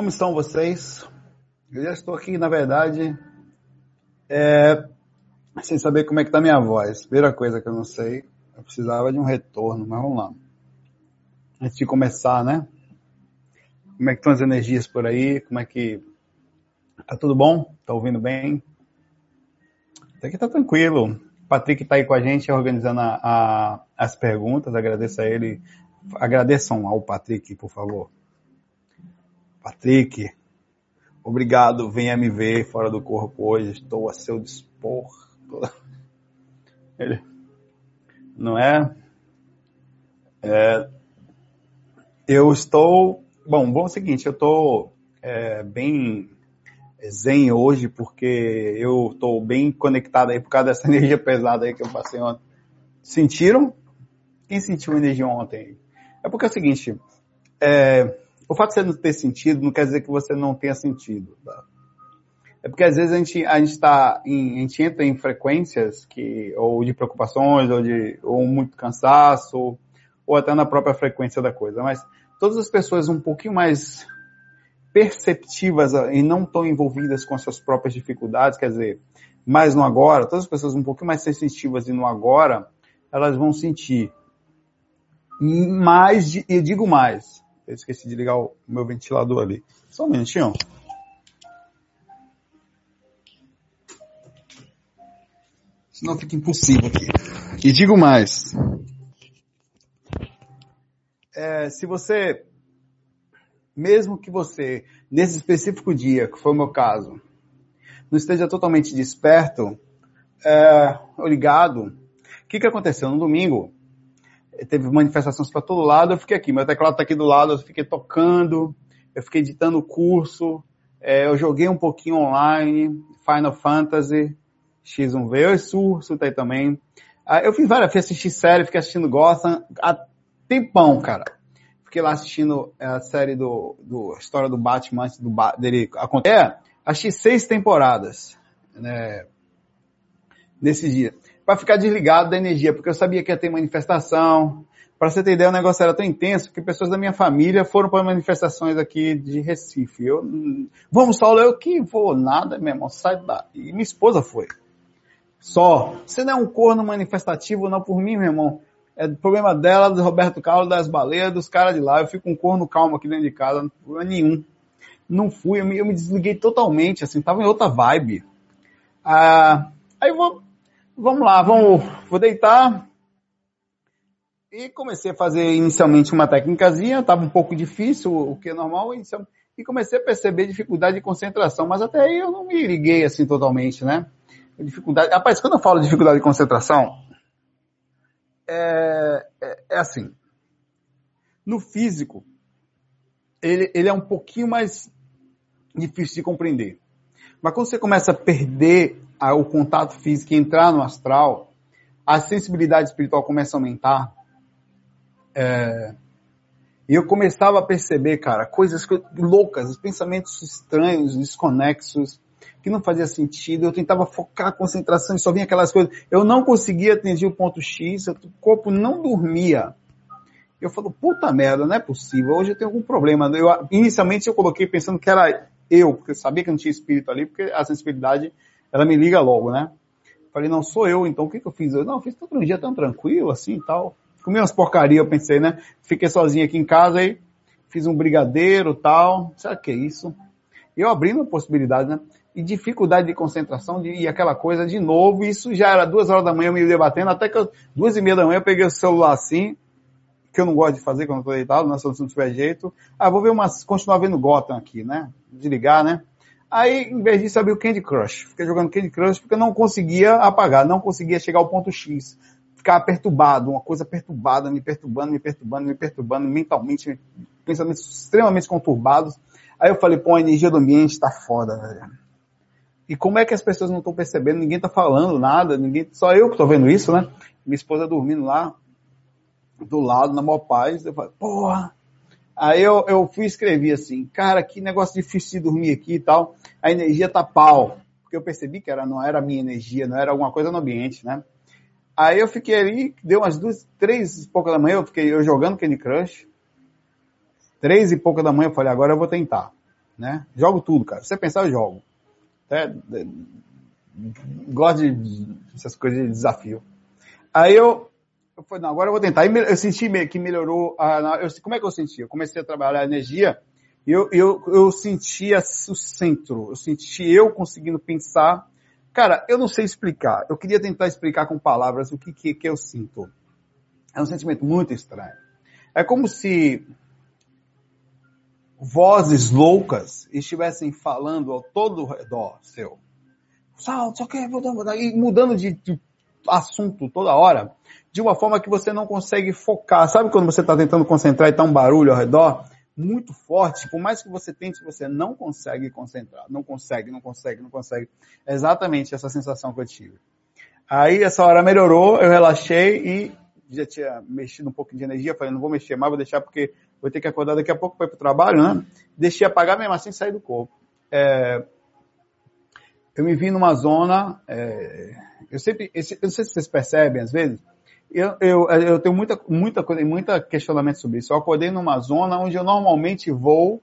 Como estão vocês? Eu já estou aqui, na verdade, é, sem saber como é que tá minha voz. Primeira coisa que eu não sei, eu precisava de um retorno, mas vamos lá. Antes de começar, né? Como é que estão as energias por aí? Como é que... Tá tudo bom? Tá ouvindo bem? Até que tá tranquilo. O Patrick tá aí com a gente organizando a, a, as perguntas, agradeço a ele Agradeçam ao Patrick, por favor. Patrick, obrigado. Venha me ver fora do corpo hoje. Estou a seu dispor. Ele, não é? é? Eu estou. Bom, bom é o seguinte, eu estou é, bem zen hoje porque eu estou bem conectado aí por causa dessa energia pesada aí que eu passei ontem. Sentiram? Quem sentiu energia ontem? É porque é o seguinte, é, o fato de você não ter sentido não quer dizer que você não tenha sentido. Tá? É porque às vezes a gente a gente está em, a gente entra em frequências que ou de preocupações ou de ou muito cansaço ou, ou até na própria frequência da coisa. Mas todas as pessoas um pouquinho mais perceptivas e não tão envolvidas com as suas próprias dificuldades, quer dizer, mais no agora, todas as pessoas um pouquinho mais sensitivas e no agora, elas vão sentir mais, eu digo mais. Eu esqueci de ligar o meu ventilador ali. Só um minutinho. Senão fica impossível aqui. E digo mais. É, se você, mesmo que você, nesse específico dia, que foi o meu caso, não esteja totalmente desperto, é, ligado, o que, que aconteceu? No domingo, teve manifestações para todo lado, eu fiquei aqui, meu teclado está aqui do lado, eu fiquei tocando, eu fiquei editando o curso, é, eu joguei um pouquinho online, Final Fantasy, X1V, eu Surso tá aí também. Ah, eu fiz várias, fui assistir série, fiquei assistindo Gotham, há tempão, cara. Fiquei lá assistindo é, a série do, do história do Batman antes do dele acontecer. É, assisti seis temporadas, né, nesse dia para ficar desligado da energia, porque eu sabia que ia ter manifestação. Para você ter ideia, o negócio era tão intenso que pessoas da minha família foram para manifestações aqui de Recife. Eu, vamos, Saulo, eu que vou, nada, meu irmão, sai da. E minha esposa foi. Só. Você não é um corno manifestativo, não por mim, meu irmão. É problema dela, do Roberto Carlos, das baleias, dos caras de lá. Eu fico um corno calmo aqui dentro de casa, não problema nenhum. Não fui, eu me, eu me desliguei totalmente, assim, tava em outra vibe. Ah, aí eu vou, vamos lá, vamos, vou deitar. E comecei a fazer inicialmente uma técnicazinha, estava um pouco difícil, o que é normal, e comecei a perceber dificuldade de concentração, mas até aí eu não me liguei assim totalmente, né? Dificuldade, rapaz, quando eu falo de dificuldade de concentração, é, é, é assim, no físico, ele, ele é um pouquinho mais difícil de compreender. Mas quando você começa a perder o contato físico entrar no astral, a sensibilidade espiritual começa a aumentar. É, e eu começava a perceber, cara, coisas loucas, pensamentos estranhos, desconexos, que não fazia sentido. Eu tentava focar a concentração e só vinha aquelas coisas. Eu não conseguia atingir o ponto X, o corpo não dormia. Eu falo, puta merda, não é possível. Hoje eu tenho algum problema. Eu, inicialmente eu coloquei pensando que era eu, porque eu sabia que não tinha espírito ali, porque a sensibilidade ela me liga logo, né? Falei, não, sou eu, então o que que eu fiz? Eu, não, fiz todo um dia tão tranquilo, assim e tal. Comi umas porcaria, eu pensei, né? Fiquei sozinho aqui em casa aí, fiz um brigadeiro tal. Será que é isso? E eu abri uma possibilidade, né? E dificuldade de concentração de, e aquela coisa de novo. Isso já era duas horas da manhã eu me debatendo, até que eu, duas e meia da manhã eu peguei o celular assim, que eu não gosto de fazer quando eu tô deitado, né? Se não tiver jeito. Ah, vou ver umas, continuar vendo Gotham aqui, né? Desligar, né? Aí, em vez disso, abri o Candy Crush. Fiquei jogando Candy Crush porque eu não conseguia apagar, não conseguia chegar ao ponto X. Ficava perturbado, uma coisa perturbada, me perturbando, me perturbando, me perturbando, mentalmente, pensamentos extremamente conturbados. Aí eu falei, pô, a energia do ambiente tá foda, velho. E como é que as pessoas não estão percebendo? Ninguém tá falando nada, ninguém, só eu que tô vendo isso, né? Minha esposa dormindo lá, do lado, na maior paz. Eu falei, porra. Aí eu, eu fui escrever assim, cara, que negócio difícil de dormir aqui e tal. A energia tá pau. Porque eu percebi que era, não era a minha energia, não era alguma coisa no ambiente, né? Aí eu fiquei ali, deu umas duas, três e pouca da manhã, eu fiquei eu jogando Candy Crush. Três e pouca da manhã eu falei, agora eu vou tentar, né? Jogo tudo, cara. Se você pensar, eu jogo. Até, gosto de, essas coisas de desafio. Aí eu, eu falei, não, agora eu vou tentar. Eu senti que melhorou. A, eu, como é que eu senti? Eu comecei a trabalhar a energia e eu, eu, eu sentia o centro. Eu senti eu conseguindo pensar. Cara, eu não sei explicar. Eu queria tentar explicar com palavras o que, que, que eu sinto. É um sentimento muito estranho. É como se vozes loucas estivessem falando ao todo redor seu. Salto, só que mudando de, de assunto toda hora, de uma forma que você não consegue focar. Sabe quando você está tentando concentrar e está um barulho ao redor? Muito forte, por mais que você tente, você não consegue concentrar. Não consegue, não consegue, não consegue. É exatamente essa sensação que eu tive. Aí essa hora melhorou, eu relaxei e já tinha mexido um pouco de energia, falei, não vou mexer mais, vou deixar porque vou ter que acordar daqui a pouco para ir para o trabalho, né? Deixei apagar mesmo assim sair do corpo. É, eu me vi numa zona, é, eu sempre, eu não sei se vocês percebem às vezes, eu, eu, eu tenho muita, muita coisa, muita questionamento sobre isso. Eu acordei numa zona onde eu normalmente vou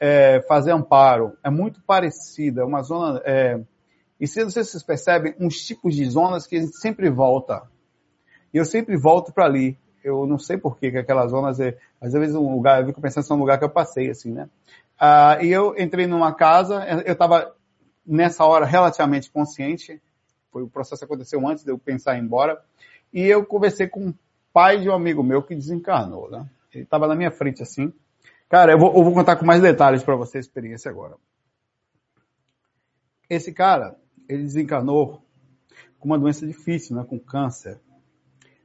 é, fazer amparo. É muito parecida, é uma zona, é, e se, vocês percebem, uns tipos de zonas que a gente sempre volta. E eu sempre volto para ali. Eu não sei por que aquelas zonas, é, às vezes um lugar, eu fico pensando é um lugar que eu passei, assim, né? Ah, e eu entrei numa casa, eu estava nessa hora relativamente consciente, foi o processo aconteceu antes de eu pensar em ir embora, e eu conversei com o pai de um amigo meu que desencarnou, né? Ele estava na minha frente assim. Cara, eu vou, eu vou contar com mais detalhes para você a experiência agora. Esse cara, ele desencarnou com uma doença difícil, né? Com câncer.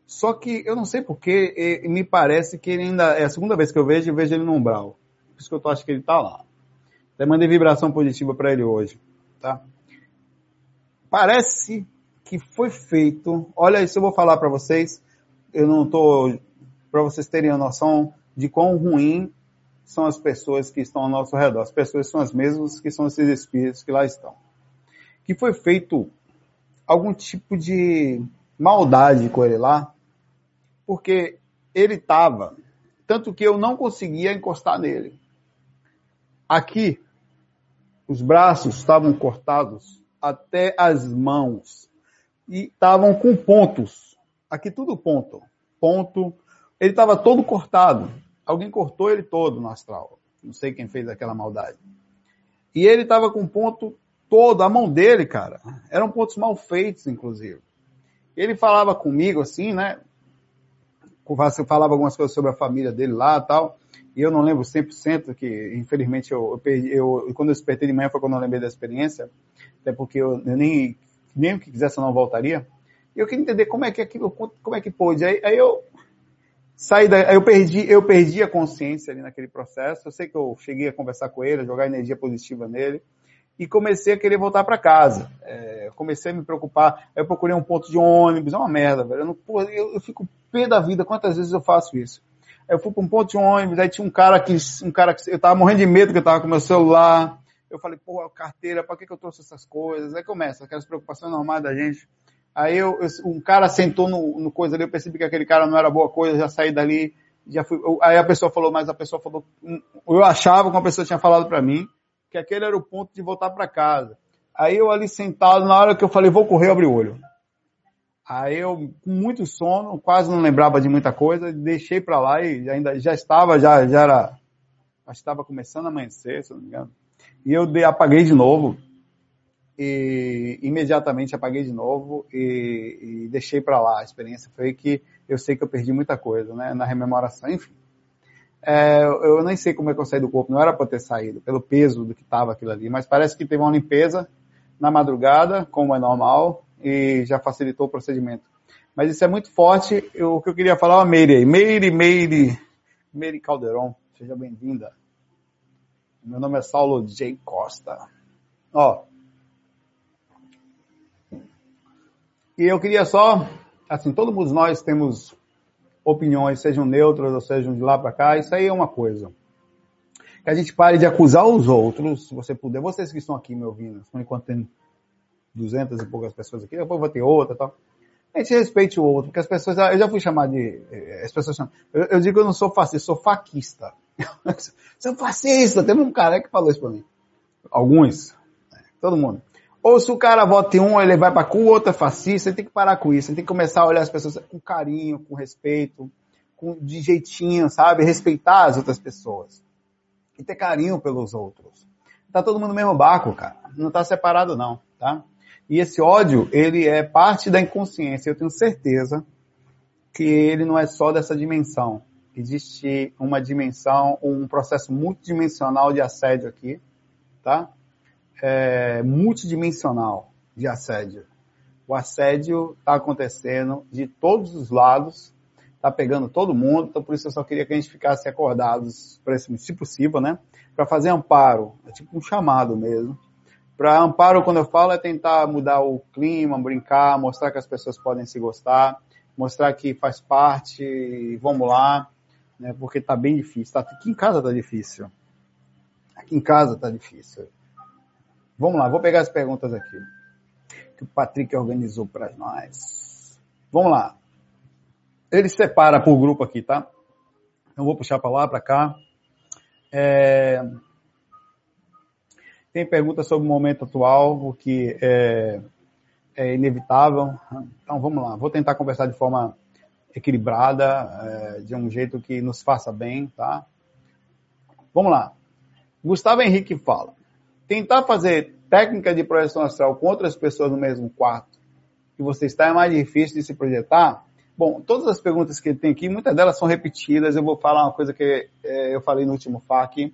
Só que eu não sei porquê, me parece que ele ainda, é a segunda vez que eu vejo, eu vejo ele no umbral. Por isso que eu tô, acho que ele tá lá. Até mandei vibração positiva para ele hoje, tá? Parece que foi feito, olha isso eu vou falar para vocês, eu não tô, para vocês terem a noção de quão ruim são as pessoas que estão ao nosso redor. As pessoas são as mesmas que são esses espíritos que lá estão. Que foi feito algum tipo de maldade com ele lá, porque ele estava, tanto que eu não conseguia encostar nele. Aqui, os braços estavam cortados até as mãos e estavam com pontos. Aqui tudo ponto. Ponto. Ele estava todo cortado. Alguém cortou ele todo no astral. Não sei quem fez aquela maldade. E ele estava com ponto todo, a mão dele, cara. Eram pontos mal feitos, inclusive. Ele falava comigo assim, né? falava algumas coisas sobre a família dele lá tal. E eu não lembro 100%, que infelizmente eu, eu perdi, eu, quando eu despertei de manhã foi quando eu lembrei da experiência, até porque eu, eu nem, nem que quisesse eu não voltaria. E eu queria entender como é que aquilo, como é que pôde. Aí, aí eu saí da, eu perdi, eu perdi a consciência ali naquele processo. Eu sei que eu cheguei a conversar com ele, a jogar energia positiva nele e comecei a querer voltar para casa. É, comecei a me preocupar. Eu procurei um ponto de ônibus, é uma merda, velho. Eu, não, pô, eu, eu, fico pé da vida quantas vezes eu faço isso. Eu fui para um ponto de ônibus, aí tinha um cara que, um cara que eu tava morrendo de medo que eu tava com meu celular. Eu falei, pô, carteira, para que, que eu trouxe essas coisas? Aí começa aquelas preocupações normais da gente. Aí eu, eu, um cara sentou no, no coisa ali, eu percebi que aquele cara não era boa coisa, já saí dali, já fui. Aí a pessoa falou, mas a pessoa falou, eu achava que uma pessoa tinha falado para mim que aquele era o ponto de voltar para casa. Aí eu ali sentado, na hora que eu falei, vou correr, eu abri o olho. Aí eu, com muito sono, quase não lembrava de muita coisa, deixei para lá e ainda já estava, já, já era, estava começando a amanhecer, se não me engano. E eu dei, apaguei de novo. e imediatamente apaguei de novo e, e deixei para lá. A experiência foi que eu sei que eu perdi muita coisa, né, na rememoração, enfim. É, eu nem sei como é que eu saí do corpo, não era para ter saído, pelo peso do que estava aquilo ali, mas parece que teve uma limpeza na madrugada, como é normal, e já facilitou o procedimento. Mas isso é muito forte. Eu, o que eu queria falar é a Meire. Meire, Meire, Meire Calderon, seja bem-vinda. Meu nome é Saulo J. Costa. Ó. E eu queria só, assim, todos nós temos opiniões, sejam neutras ou sejam de lá para cá, isso aí é uma coisa. Que a gente pare de acusar os outros, se você puder. Vocês que estão aqui me ouvindo, enquanto tem duzentas e poucas pessoas aqui, depois vou ter outra e tal. A gente respeite o outro, porque as pessoas, eu já fui chamar de, eh, as pessoas chamam, eu, eu digo que eu não sou fascista, sou faquista. sou fascista, teve um cara que falou isso pra mim. Alguns, né, todo mundo. Ou se o cara vota em um, ele vai para com o outro é fascista, ele tem que parar com isso, ele tem que começar a olhar as pessoas com carinho, com respeito, com, de jeitinho, sabe? Respeitar as outras pessoas. E ter carinho pelos outros. Tá todo mundo no mesmo barco, cara. Não tá separado não, tá? E esse ódio, ele é parte da inconsciência. Eu tenho certeza que ele não é só dessa dimensão. Existe uma dimensão, um processo multidimensional de assédio aqui, tá? é, multidimensional de assédio. O assédio está acontecendo de todos os lados, está pegando todo mundo, então por isso eu só queria que a gente ficasse acordados, se possível, né? Para fazer amparo, é tipo um chamado mesmo. Para amparo, quando eu falo, é tentar mudar o clima, brincar, mostrar que as pessoas podem se gostar, mostrar que faz parte, vamos lá, né? Porque está bem difícil. Tá, aqui em casa está difícil. Aqui em casa está difícil. Vamos lá, vou pegar as perguntas aqui. Que o Patrick organizou para nós. Vamos lá. Ele separa por grupo aqui, tá? Então vou puxar para lá, para cá. É... Tem pergunta sobre o momento atual, o que é, é inevitável. Então vamos lá. Vou tentar conversar de forma equilibrada, é, de um jeito que nos faça bem, tá? Vamos lá. Gustavo Henrique fala tentar fazer técnica de projeção astral com outras pessoas no mesmo quarto que você está é mais difícil de se projetar. Bom, todas as perguntas que tem aqui, muitas delas são repetidas. Eu vou falar uma coisa que é, eu falei no último FAQ.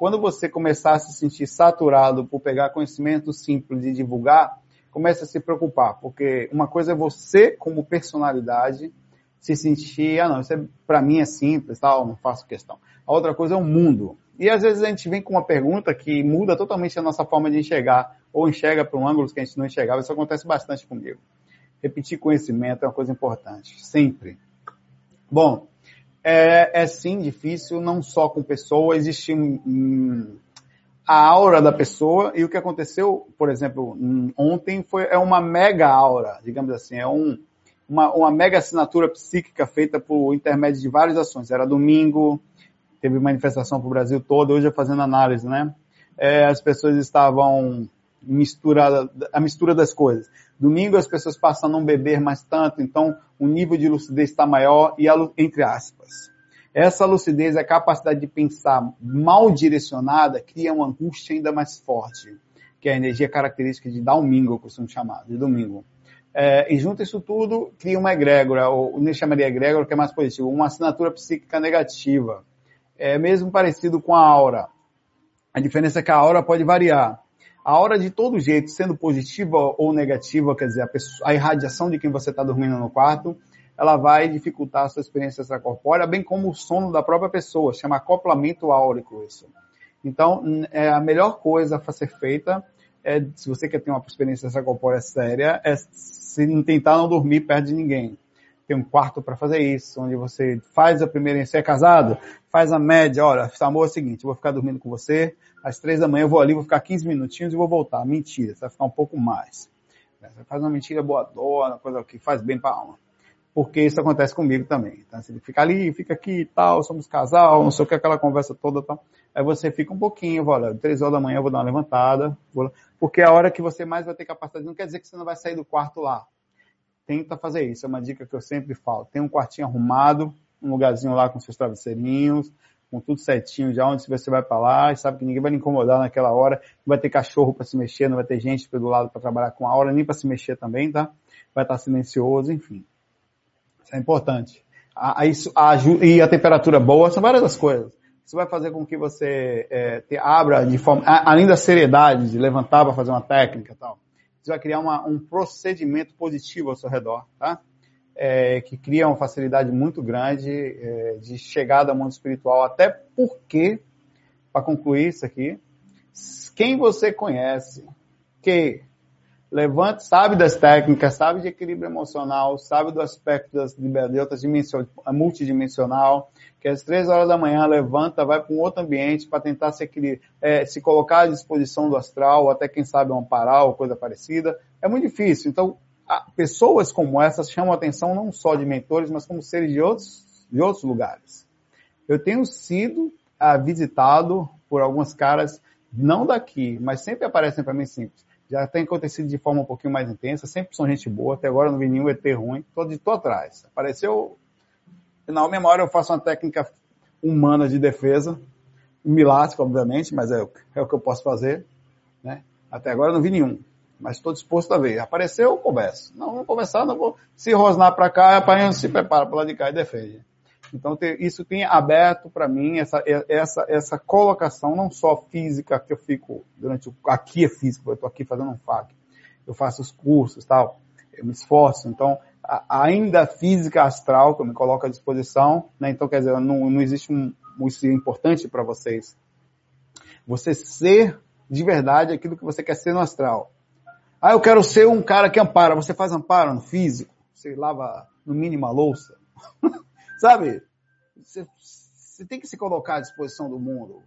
Quando você começar a se sentir saturado por pegar conhecimento simples e divulgar, comece a se preocupar, porque uma coisa é você como personalidade se sentir, ah não, isso é, para mim é simples, tal, não faço questão. A outra coisa é o mundo. E às vezes a gente vem com uma pergunta que muda totalmente a nossa forma de enxergar, ou enxerga para um ângulo que a gente não enxergava. Isso acontece bastante comigo. Repetir conhecimento é uma coisa importante, sempre. Bom, é, é sim difícil, não só com pessoa, existe um, um, a aura da pessoa, e o que aconteceu, por exemplo, ontem foi é uma mega aura, digamos assim, é um, uma, uma mega assinatura psíquica feita por intermédio de várias ações. Era domingo, teve manifestação para o Brasil todo, hoje fazendo análise, né? É, as pessoas estavam misturadas, a mistura das coisas. Domingo as pessoas passam a não beber mais tanto, então o nível de lucidez está maior e, a, entre aspas, essa lucidez, a capacidade de pensar mal direcionada, cria uma angústia ainda mais forte, que é a energia característica de domingo, eu costumo chamar, de domingo. É, e junto isso tudo, cria uma egrégora, ou nem chamaria egrégora, que é mais positivo, uma assinatura psíquica negativa é mesmo parecido com a aura. A diferença é que a aura pode variar. A aura de todo jeito, sendo positiva ou negativa, quer dizer, a, pessoa, a irradiação de quem você está dormindo no quarto, ela vai dificultar a sua experiência extracorpórea, bem como o sono da própria pessoa, chama acoplamento áurico isso. Então, é a melhor coisa a ser feita é, se você quer ter uma experiência extracorpórea séria, é se tentar não dormir perto de ninguém tem um quarto para fazer isso, onde você faz a primeira, você é casado, faz a média, olha, amor é o seguinte, eu vou ficar dormindo com você, às três da manhã eu vou ali, vou ficar 15 minutinhos e vou voltar. Mentira, você vai ficar um pouco mais. Você faz uma mentira boa dona, coisa que faz bem para a alma. Porque isso acontece comigo também. Então, você fica ali, fica aqui e tal, somos casal, não sei o que, aquela conversa toda tal. Aí você fica um pouquinho, olha, três horas da manhã eu vou dar uma levantada, vou... porque é a hora que você mais vai ter capacidade, não quer dizer que você não vai sair do quarto lá tenta fazer isso. É uma dica que eu sempre falo. Tem um quartinho arrumado, um lugarzinho lá com seus travesseirinhos, com tudo certinho, já onde você vai para lá, sabe que ninguém vai lhe incomodar naquela hora, não vai ter cachorro para se mexer, não vai ter gente do lado para trabalhar com a hora, nem para se mexer também, tá? Vai estar silencioso, enfim. Isso é importante. A, a, isso, a, e a temperatura boa, são várias das coisas. Isso vai fazer com que você é, te abra de forma, além da seriedade de levantar para fazer uma técnica e tal, você vai criar uma, um procedimento positivo ao seu redor, tá? É, que cria uma facilidade muito grande é, de chegada ao mundo espiritual, até porque, para concluir isso aqui, quem você conhece que levante, sabe das técnicas, sabe de equilíbrio emocional, sabe do aspecto das, de outras dimensões, multidimensional, que às três horas da manhã levanta, vai para um outro ambiente para tentar se, é, se colocar à disposição do astral, ou até quem sabe um ou coisa parecida. É muito difícil. Então, pessoas como essas chamam a atenção não só de mentores, mas como seres de outros, de outros lugares. Eu tenho sido ah, visitado por alguns caras, não daqui, mas sempre aparecem para mim simples. Já tem acontecido de forma um pouquinho mais intensa, sempre são gente boa, até agora não vi nenhum ET ruim, tô de tô atrás. Apareceu na mesma hora eu faço uma técnica humana de defesa, me lasco, obviamente, mas é, é o que eu posso fazer. Né? Até agora não vi nenhum, mas estou disposto a ver. Apareceu, eu converso. Não vou conversar, não vou se rosnar para cá, apanhando, se prepara para lá de cá e defende. Então isso tem aberto para mim essa, essa, essa colocação, não só física, que eu fico durante o, aqui é físico, eu estou aqui fazendo um FAC, eu faço os cursos tal, eu me esforço, então ainda física astral que eu me coloco à disposição, né? Então, quer dizer, não, não existe um, isso é importante para vocês. Você ser de verdade aquilo que você quer ser no astral. Ah, eu quero ser um cara que ampara. Você faz amparo no físico? Você lava no mínimo a louça? Sabe? Você, você, tem que se colocar à disposição do mundo.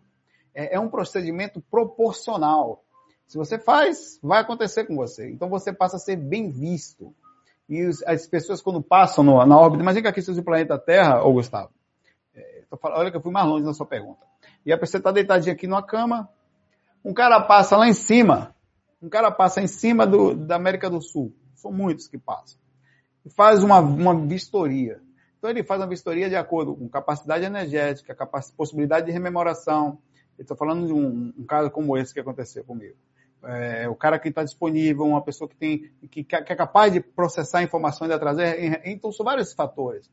É, é um procedimento proporcional. Se você faz, vai acontecer com você. Então você passa a ser bem visto. E as pessoas quando passam no, na órbita, imagina que aqui seja o planeta Terra, ô Gustavo. É, falando, olha que eu fui mais longe na sua pergunta. E a pessoa está deitadinha aqui numa cama, um cara passa lá em cima, um cara passa em cima do, da América do Sul, são muitos que passam, e faz uma, uma vistoria. Então ele faz uma vistoria de acordo com capacidade energética, capacidade, possibilidade de rememoração. Estou falando de um, um caso como esse que aconteceu comigo é, o cara que está disponível, uma pessoa que tem que, que, é capaz de processar informações e trazer. Então são vários fatores.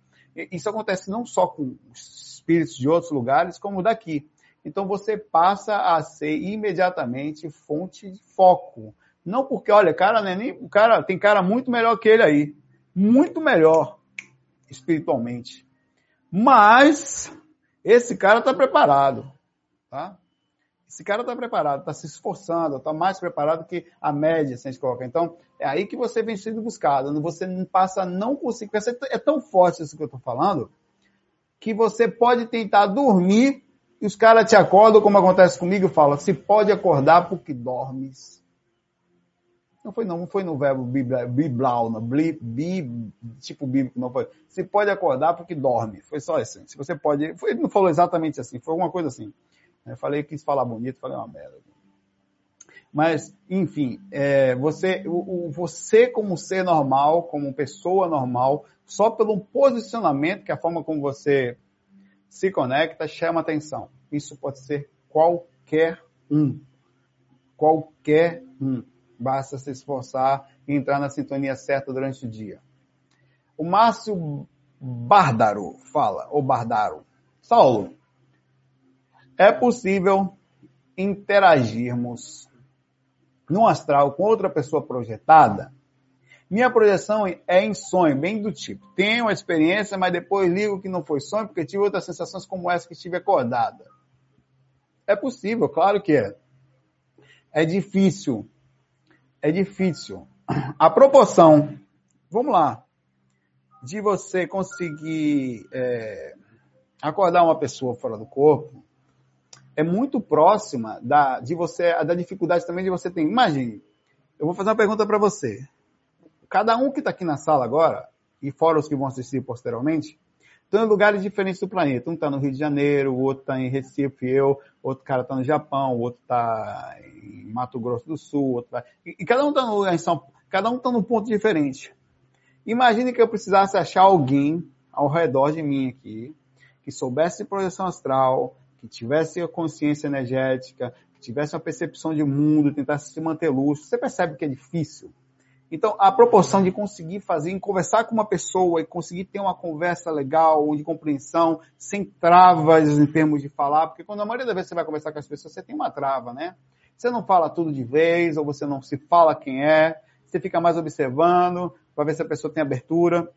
Isso acontece não só com espíritos de outros lugares, como daqui. Então você passa a ser imediatamente fonte de foco. Não porque, olha, cara, né, nem, o cara tem cara muito melhor que ele aí, muito melhor espiritualmente. Mas esse cara está preparado, tá? Esse cara está preparado, está se esforçando, está mais preparado que a média, se a gente coloca. Então, é aí que você vem sendo buscado. Você passa a não conseguir. É tão forte isso que eu estou falando, que você pode tentar dormir e os caras te acordam, como acontece comigo, e falam, se pode acordar porque dormes. Não foi não, não foi no verbo biblau, não, bi, tipo bíblico, não foi. Se pode acordar porque dorme. Foi só assim. Se você pode, foi, ele não falou exatamente assim, foi alguma coisa assim. Eu falei, quis falar bonito, falei uma merda. Mas, enfim, é, você, o, o, você como ser normal, como pessoa normal, só pelo posicionamento, que é a forma como você se conecta, chama atenção. Isso pode ser qualquer um. Qualquer um. Basta se esforçar e entrar na sintonia certa durante o dia. O Márcio Bardaro fala, ou Bardaro. Saulo, é possível interagirmos no astral com outra pessoa projetada? Minha projeção é em sonho, bem do tipo. Tenho a experiência, mas depois ligo que não foi sonho, porque tive outras sensações como essa que estive acordada. É possível, claro que é. É difícil. É difícil. A proporção, vamos lá, de você conseguir é, acordar uma pessoa fora do corpo, é muito próxima da, de você, da dificuldade também de você ter. Imagine, eu vou fazer uma pergunta para você. Cada um que está aqui na sala agora, e fora os que vão assistir posteriormente, estão em lugares diferentes do planeta. Um está no Rio de Janeiro, o outro está em Recife, eu, outro cara está no Japão, o outro está em Mato Grosso do Sul, outro tá... e, e, cada um está no em São, cada um está num ponto diferente. Imagine que eu precisasse achar alguém ao redor de mim aqui que soubesse projeção astral, que tivesse a consciência energética, que tivesse uma percepção de mundo, tentasse se manter lúcido, você percebe que é difícil. Então, a proporção de conseguir fazer, conversar com uma pessoa e conseguir ter uma conversa legal, de compreensão, sem travas em termos de falar, porque quando a maioria das vezes você vai conversar com as pessoas, você tem uma trava, né? Você não fala tudo de vez, ou você não se fala quem é, você fica mais observando, para ver se a pessoa tem abertura.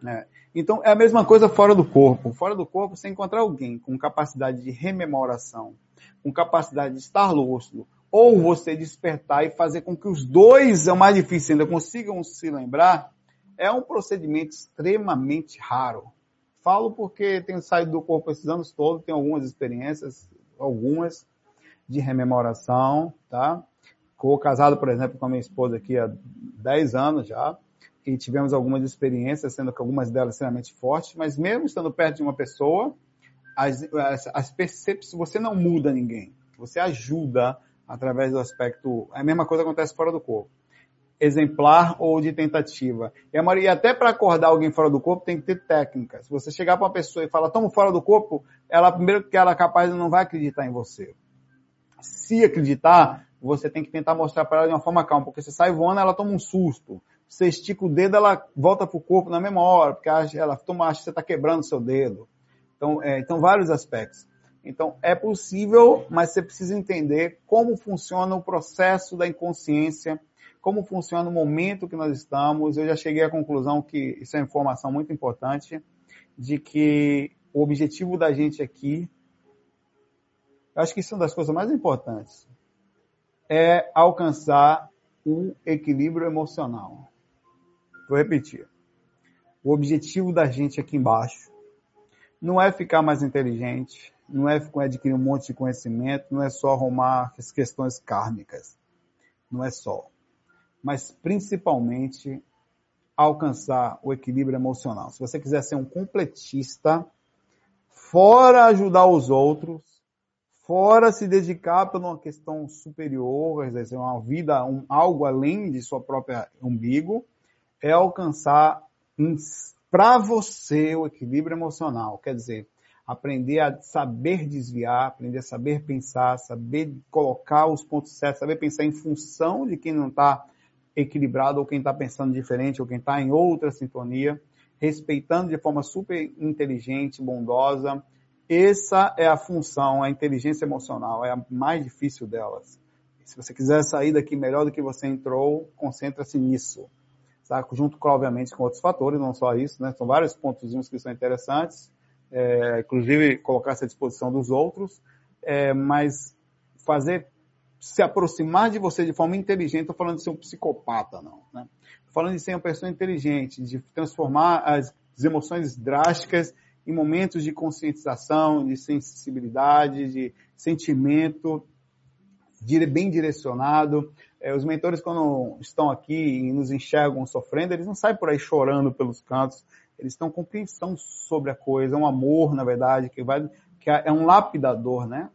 Né? Então, é a mesma coisa fora do corpo. Fora do corpo, você encontrar alguém com capacidade de rememoração, com capacidade de estar lúcido, ou você despertar e fazer com que os dois, é o mais difícil ainda, consigam se lembrar, é um procedimento extremamente raro. Falo porque tenho saído do corpo esses anos todos, tenho algumas experiências, algumas, de rememoração, tá? Ficou casado, por exemplo, com a minha esposa aqui há 10 anos já, e tivemos algumas experiências, sendo que algumas delas extremamente fortes, mas mesmo estando perto de uma pessoa, as, as, as percepções, você não muda ninguém, você ajuda através do aspecto. A mesma coisa acontece fora do corpo. Exemplar ou de tentativa. E, a Maria, até para acordar alguém fora do corpo tem que ter técnica. Se você chegar para uma pessoa e falar, toma fora do corpo, ela, primeiro que ela é capaz, não vai acreditar em você. Se acreditar, você tem que tentar mostrar para ela de uma forma calma, porque você sai voando, ela toma um susto. Você estica o dedo, ela volta para o corpo na mesma hora, porque ela toma, acha que você está quebrando seu dedo. Então, é, então, vários aspectos. Então, é possível, mas você precisa entender como funciona o processo da inconsciência, como funciona o momento que nós estamos. Eu já cheguei à conclusão que isso é uma informação muito importante, de que o objetivo da gente aqui, acho que isso é uma das coisas mais importantes, é alcançar o equilíbrio emocional. Vou repetir. O objetivo da gente aqui embaixo não é ficar mais inteligente, não é adquirir um monte de conhecimento, não é só arrumar as questões kármicas. Não é só. Mas principalmente alcançar o equilíbrio emocional. Se você quiser ser um completista, fora ajudar os outros, fora se dedicar para uma questão superior, quer dizer, uma vida, um, algo além de sua própria umbigo, é alcançar para você o equilíbrio emocional. Quer dizer, aprender a saber desviar, aprender a saber pensar, saber colocar os pontos certos, saber pensar em função de quem não está equilibrado ou quem está pensando diferente ou quem está em outra sintonia, respeitando de forma super inteligente, bondosa. Essa é a função, a inteligência emocional, é a mais difícil delas. Se você quiser sair daqui melhor do que você entrou, concentra-se nisso. Tá? Junto, obviamente, com outros fatores, não só isso, né? São vários pontos que são interessantes é, inclusive colocar-se à disposição dos outros, é, mas fazer se aproximar de você de forma inteligente, estou falando de ser um psicopata, não. Né? Falando de ser uma pessoa inteligente, de transformar as, as emoções drásticas em momentos de conscientização, de sensibilidade, de sentimento bem direcionado. É, os mentores, quando estão aqui e nos enxergam sofrendo, eles não saem por aí chorando pelos cantos, eles têm compreensão sobre a coisa, é um amor, na verdade, que vai, que é um lapidador, né?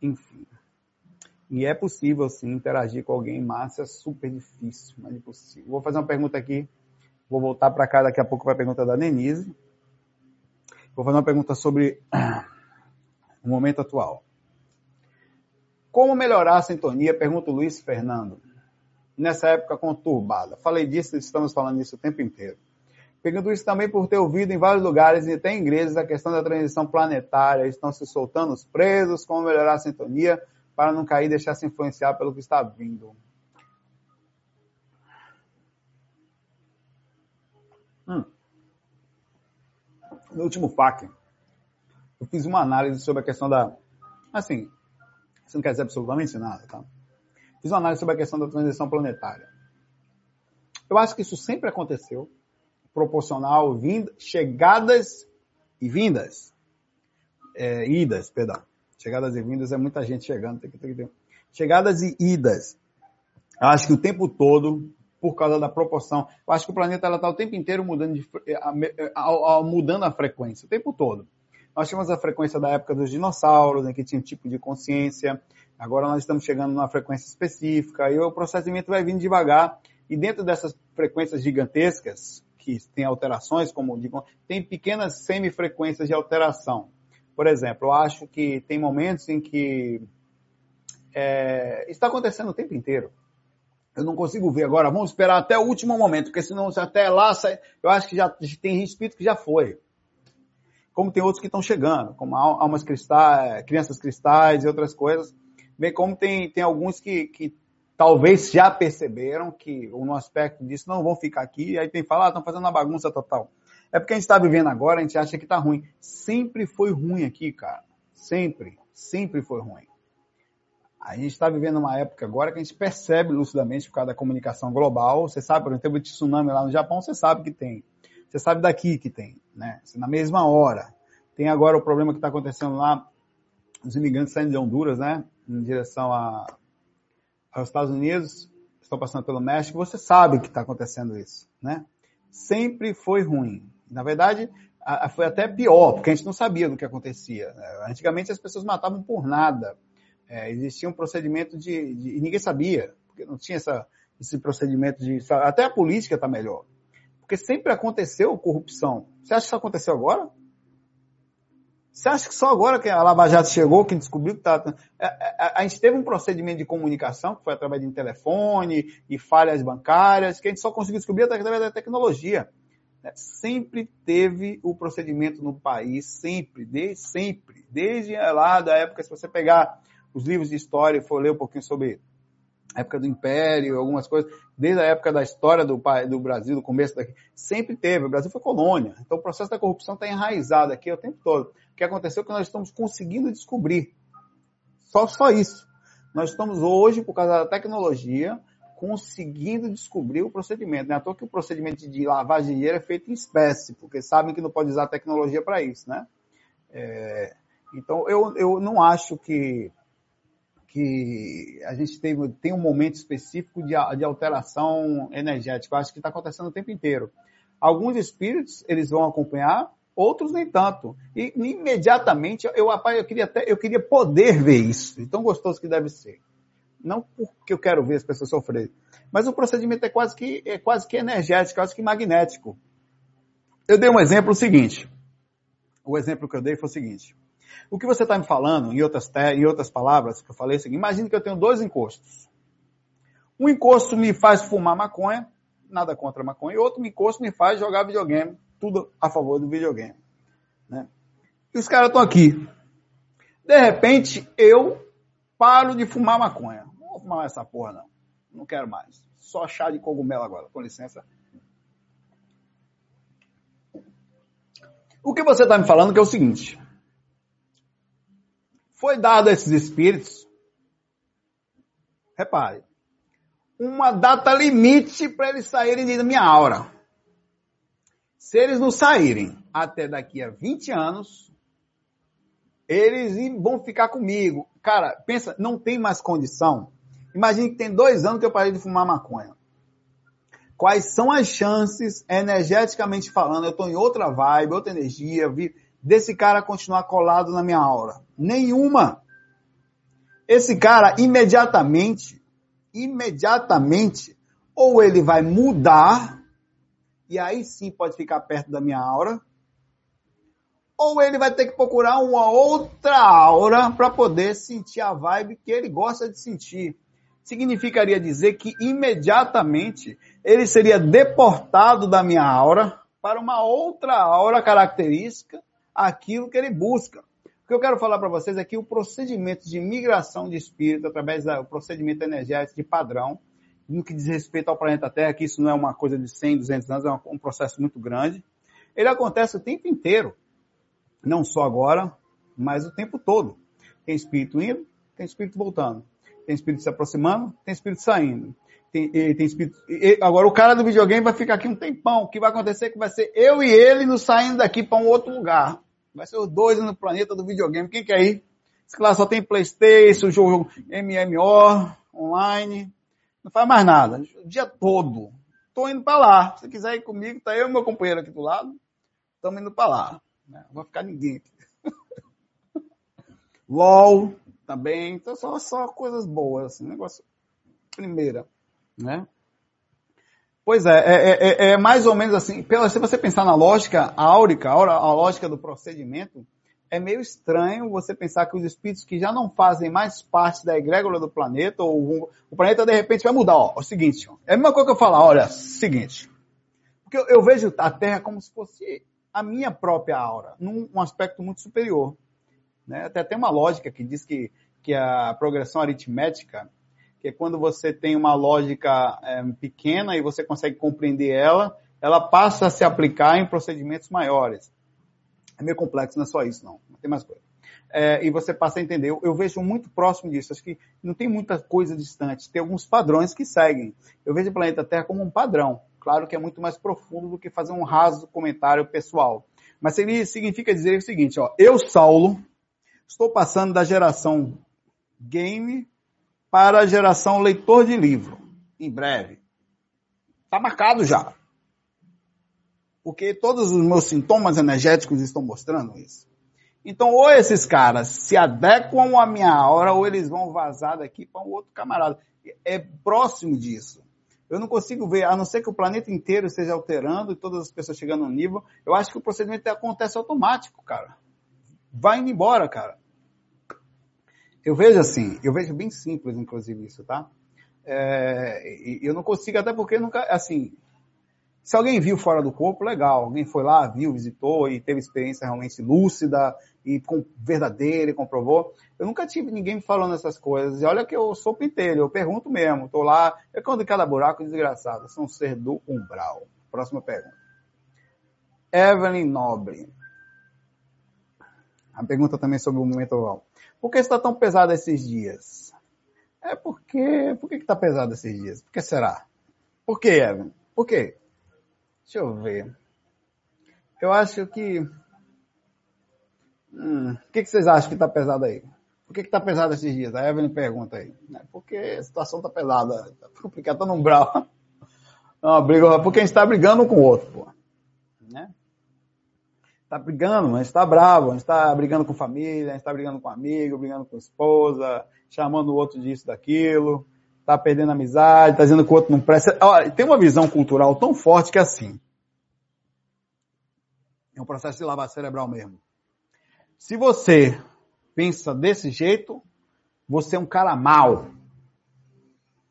Enfim. E é possível, sim, interagir com alguém, mas é super difícil, mas é possível. Vou fazer uma pergunta aqui, vou voltar para cá daqui a pouco para a pergunta da Denise. Vou fazer uma pergunta sobre o momento atual. Como melhorar a sintonia? Pergunta o Luiz Fernando. Nessa época conturbada. Falei disso, estamos falando disso o tempo inteiro. Pegando isso também por ter ouvido em vários lugares e até em igrejas a questão da transição planetária, estão se soltando os presos, como melhorar a sintonia para não cair e deixar se influenciar pelo que está vindo. Hum. No último FAQ, eu fiz uma análise sobre a questão da. Assim, isso não quer dizer absolutamente nada, tá? Fiz uma análise sobre a questão da transição planetária. Eu acho que isso sempre aconteceu proporcional vinda, chegadas e vindas. É, idas, perdão. Chegadas e vindas é muita gente chegando. Tem que, tem que ter. Chegadas e idas. Acho que o tempo todo, por causa da proporção, acho que o planeta está o tempo inteiro mudando, de, mudando a frequência, o tempo todo. Nós tínhamos a frequência da época dos dinossauros, né, que tinha um tipo de consciência. Agora nós estamos chegando numa frequência específica e o processamento vai vindo devagar. E dentro dessas frequências gigantescas, que tem alterações, como digo, tem pequenas semifrequências de alteração. Por exemplo, eu acho que tem momentos em que é, está acontecendo o tempo inteiro. Eu não consigo ver agora. Vamos esperar até o último momento, porque senão até lá, eu acho que já tem espírito que já foi. Como tem outros que estão chegando, como almas cristais, crianças cristais e outras coisas. Bem como tem, tem alguns que, que talvez já perceberam que no aspecto disso não vão ficar aqui, e aí tem que falar, ah, estão fazendo uma bagunça total. É porque a gente está vivendo agora, a gente acha que está ruim. Sempre foi ruim aqui, cara. Sempre, sempre foi ruim. A gente está vivendo uma época agora que a gente percebe lucidamente por causa da comunicação global. Você sabe, por exemplo, o tsunami lá no Japão, você sabe que tem. Você sabe daqui que tem, né? Na mesma hora. Tem agora o problema que está acontecendo lá, os imigrantes saindo de Honduras, né? Em direção a, aos Estados Unidos, estão passando pelo México. Você sabe que está acontecendo isso, né? Sempre foi ruim. Na verdade, foi até pior, porque a gente não sabia do que acontecia. Né? Antigamente as pessoas matavam por nada é, existia um procedimento de, de, E ninguém sabia, porque não tinha essa, esse procedimento de. Até a política está melhor. Porque sempre aconteceu corrupção. Você acha que isso aconteceu agora? Você acha que só agora que a Lava Jato chegou, que descobriu que está. A, é, é, a, gente teve um procedimento de comunicação, que foi através de um telefone e falhas bancárias, que a gente só conseguiu descobrir através da tecnologia. Sempre teve o procedimento no país, sempre, desde sempre. Desde lá da época, se você pegar os livros de história, for ler um pouquinho sobre a época do Império, algumas coisas, desde a época da história do, do Brasil, do começo daqui, sempre teve. O Brasil foi colônia. Então o processo da corrupção está enraizado aqui o tempo todo. Que aconteceu é que nós estamos conseguindo descobrir. Só, só isso. Nós estamos hoje, por causa da tecnologia, conseguindo descobrir o procedimento. Não é à toa que o procedimento de lavagem de dinheiro é feito em espécie, porque sabem que não pode usar tecnologia para isso, né? É, então, eu, eu não acho que que a gente tem, tem um momento específico de, de alteração energética. Eu acho que está acontecendo o tempo inteiro. Alguns espíritos, eles vão acompanhar, outros nem tanto. E imediatamente, eu, rapaz, eu queria até, eu queria poder ver isso. E tão gostoso que deve ser. Não porque eu quero ver as pessoas sofrerem. Mas o procedimento é quase que, é quase que energético, quase que magnético. Eu dei um exemplo o seguinte. O exemplo que eu dei foi o seguinte. O que você está me falando, em outras, em outras palavras, que eu falei é o seguinte, imagine que eu tenho dois encostos. Um encosto me faz fumar maconha, nada contra maconha, e outro encosto me faz jogar videogame, tudo a favor do videogame. Né? E os caras estão aqui. De repente, eu paro de fumar maconha. Não vou fumar essa porra, não. Não quero mais. Só chá de cogumelo agora, com licença. O que você está me falando que é o seguinte foi dado a esses espíritos, repare, uma data limite para eles saírem da minha aura. Se eles não saírem até daqui a 20 anos, eles vão ficar comigo. Cara, pensa, não tem mais condição. Imagine que tem dois anos que eu parei de fumar maconha. Quais são as chances, energeticamente falando, eu estou em outra vibe, outra energia, desse cara continuar colado na minha aura? Nenhuma. Esse cara, imediatamente, imediatamente, ou ele vai mudar, e aí sim pode ficar perto da minha aura, ou ele vai ter que procurar uma outra aura para poder sentir a vibe que ele gosta de sentir. Significaria dizer que imediatamente ele seria deportado da minha aura para uma outra aura característica, aquilo que ele busca. O que eu quero falar para vocês é que o procedimento de migração de espírito, através do procedimento energético de padrão, no que diz respeito ao planeta Terra, que isso não é uma coisa de 100, 200 anos, é um processo muito grande, ele acontece o tempo inteiro. Não só agora, mas o tempo todo. Tem espírito indo, tem espírito voltando. Tem espírito se aproximando, tem espírito saindo. Tem, tem espírito... Agora, o cara do videogame vai ficar aqui um tempão. O que vai acontecer é que vai ser eu e ele nos saindo daqui para um outro lugar. Vai ser os dois no planeta do videogame. Quem quer ir? Esse lá só tem Playstation, jogo MMO, online. Não faz mais nada. O dia todo. Tô indo para lá. Se quiser ir comigo, tá eu e meu companheiro aqui do lado. Estamos indo para lá. Não vai ficar ninguém aqui. LOL também. Então só, só coisas boas, assim. Negócio. Primeira, né? Pois é, é, é, é, mais ou menos assim. Pela, se você pensar na lógica áurica, a lógica do procedimento, é meio estranho você pensar que os espíritos que já não fazem mais parte da egrégora do planeta, ou o planeta de repente vai mudar. Ó, é o seguinte, ó, é a mesma coisa que eu falar, olha, seguinte. Porque eu, eu, vejo a Terra como se fosse a minha própria aura, num um aspecto muito superior. Né? Até tem uma lógica que diz que, que a progressão aritmética que é quando você tem uma lógica é, pequena e você consegue compreender ela, ela passa a se aplicar em procedimentos maiores. É meio complexo, não é só isso, não. Tem mais coisa. É, e você passa a entender. Eu, eu, vejo muito próximo disso. Acho que não tem muita coisa distante. Tem alguns padrões que seguem. Eu vejo o planeta Terra como um padrão. Claro que é muito mais profundo do que fazer um raso comentário pessoal. Mas significa dizer o seguinte, ó. Eu, Saulo, estou passando da geração game para a geração leitor de livro, em breve. Está marcado já. Porque todos os meus sintomas energéticos estão mostrando isso. Então, ou esses caras se adequam à minha aura, ou eles vão vazar daqui para um outro camarada. É próximo disso. Eu não consigo ver, a não ser que o planeta inteiro esteja alterando e todas as pessoas chegando no nível, eu acho que o procedimento acontece automático, cara. Vai indo embora, cara. Eu vejo assim, eu vejo bem simples, inclusive, isso, tá? É, eu não consigo, até porque nunca, assim, se alguém viu fora do corpo, legal. Alguém foi lá, viu, visitou e teve experiência realmente lúcida e com, verdadeira e comprovou. Eu nunca tive ninguém me falando essas coisas. E olha que eu sou pinteiro, eu pergunto mesmo. Tô lá, é quando cada buraco desgraçado. Sou um ser do umbral. Próxima pergunta. Evelyn Nobre. A pergunta também sobre o momento oval. Por que está tão pesado esses dias? É porque. Por que está pesado esses dias? Por que será? Por que, Evan? Por quê? Deixa eu ver. Eu acho que. Hum, o que, que vocês acham que está pesado aí? Por que está pesado esses dias? A Evelyn pergunta aí. É porque a situação está pesada. Está complicado, está num brau. Não, briga, porque a gente está brigando com o outro, pô. Né? está brigando, mas está bravo, a gente está brigando com família, a gente está brigando com amigo, brigando com esposa, chamando o outro disso, daquilo, está perdendo amizade, está dizendo que o outro não presta. Olha, tem uma visão cultural tão forte que é assim. É um processo de lavar cerebral mesmo. Se você pensa desse jeito, você é um cara mau.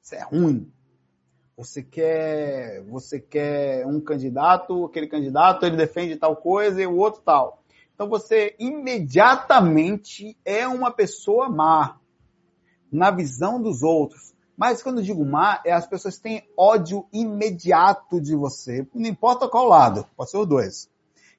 Você é ruim. Você quer, você quer um candidato, aquele candidato ele defende tal coisa e o outro tal. Então você imediatamente é uma pessoa má na visão dos outros. Mas quando eu digo má, é as pessoas têm ódio imediato de você, não importa qual lado, pode ser os dois.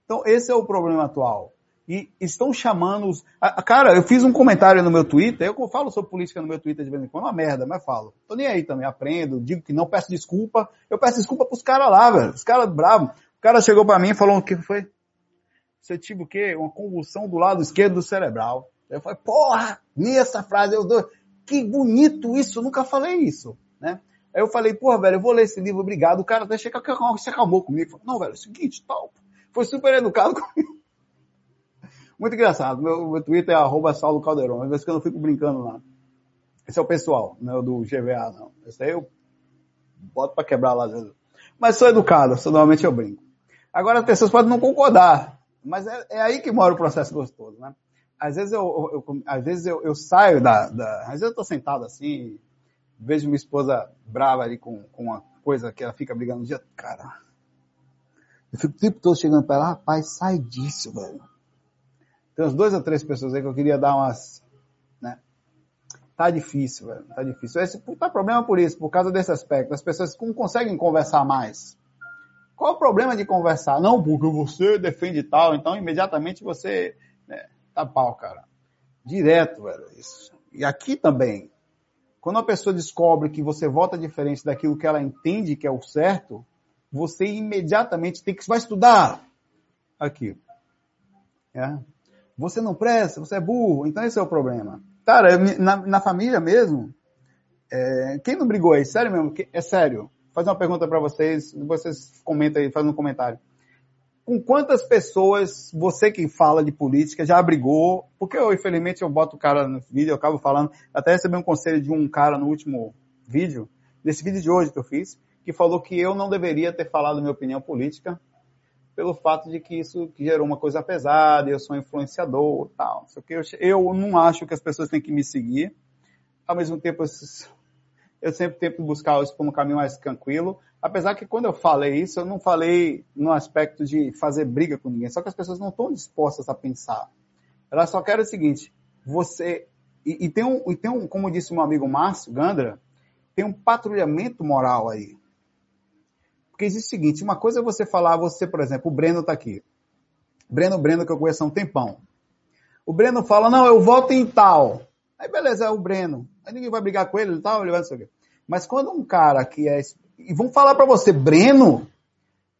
Então esse é o problema atual e estão chamando os. Cara, eu fiz um comentário no meu Twitter, eu falo sobre política no meu Twitter de vez em quando, é uma merda, mas falo. Tô nem aí também, aprendo, digo que não, peço desculpa. Eu peço desculpa pros caras lá, velho. Os caras bravos. O cara chegou para mim e falou o que foi? Você tive o quê? Uma convulsão do lado esquerdo do cerebral. Eu falei, porra, nessa frase eu dou. Que bonito isso, nunca falei isso, né? Aí eu falei, porra, velho, eu vou ler esse livro, obrigado. O cara até se acalmou comigo. Falei, não, velho, é o seguinte, tal. Foi super educado comigo. Muito engraçado. Meu, meu Twitter é arroba Saulo Caldeirão. Às vezes que eu não fico brincando lá. Esse é o pessoal, não é do GVA, não. Esse aí eu boto para quebrar lá. Mas sou educado, sou, normalmente eu brinco. Agora as pessoas podem não concordar, mas é, é aí que mora o processo gostoso, né? Às vezes eu, eu, às vezes eu, eu saio da, da, Às vezes eu tô sentado assim, vejo minha esposa brava ali com, com uma coisa que ela fica brigando no dia. Cara, eu fico o tempo todo chegando para ela, rapaz, sai disso, velho. Tem uns dois ou três pessoas aí que eu queria dar umas, né? Tá difícil, velho. Tá difícil. Esse tá problema por isso, por causa desse aspecto. As pessoas não conseguem conversar mais. Qual o problema de conversar? Não, porque você defende tal, então imediatamente você né, tá pau, cara. Direto, velho. Isso. E aqui também. Quando a pessoa descobre que você vota diferente daquilo que ela entende que é o certo, você imediatamente tem que vai estudar aquilo. É. Você não presta, você é burro. Então esse é o problema. Cara, na, na família mesmo, é, quem não brigou aí? Sério mesmo? É sério. Faz uma pergunta para vocês, vocês comentam aí, faz um comentário. Com quantas pessoas você que fala de política já brigou? Porque eu, infelizmente, eu boto o cara no vídeo, eu acabo falando. Até recebi um conselho de um cara no último vídeo, nesse vídeo de hoje que eu fiz. que falou que eu não deveria ter falado minha opinião política pelo fato de que isso gerou uma coisa pesada, eu sou influenciador tal. Só que eu, eu não acho que as pessoas têm que me seguir. Ao mesmo tempo, eu sempre tento buscar isso por um caminho mais tranquilo. Apesar que quando eu falei isso, eu não falei no aspecto de fazer briga com ninguém. Só que as pessoas não estão dispostas a pensar. Elas só querem o seguinte, você... E, e tem, um, e tem um, como disse meu amigo Márcio Gandra, tem um patrulhamento moral aí. Porque existe o seguinte, uma coisa é você falar, você, por exemplo, o Breno está aqui. Breno, Breno, que eu conheço há um tempão. O Breno fala, não, eu voto em tal. Aí beleza, é o Breno. Aí ninguém vai brigar com ele e tal, ele vai não sei o quê. Mas quando um cara que é. E vão falar para você, Breno,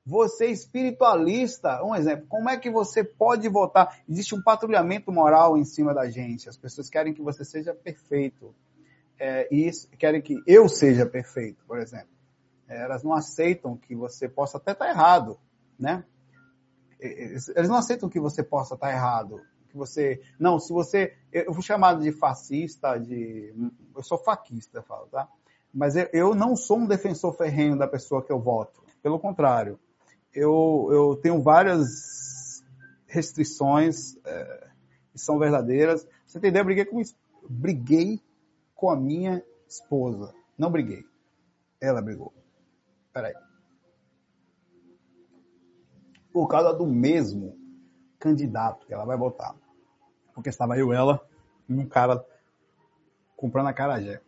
você é espiritualista, um exemplo, como é que você pode votar? Existe um patrulhamento moral em cima da gente. As pessoas querem que você seja perfeito. É, e querem que eu seja perfeito, por exemplo. É, elas não aceitam que você possa até estar errado, né? Eles não aceitam que você possa estar errado, que você, não, se você, eu fui chamado de fascista, de, eu sou faquista, eu falo, tá? Mas eu, não sou um defensor ferrenho da pessoa que eu voto, pelo contrário, eu, eu tenho várias restrições é, que são verdadeiras. Você entendeu? Eu briguei com, briguei com a minha esposa. Não briguei. Ela brigou. Peraí. Por causa do mesmo candidato que ela vai votar. Porque estava eu, ela e um cara comprando a Carajé.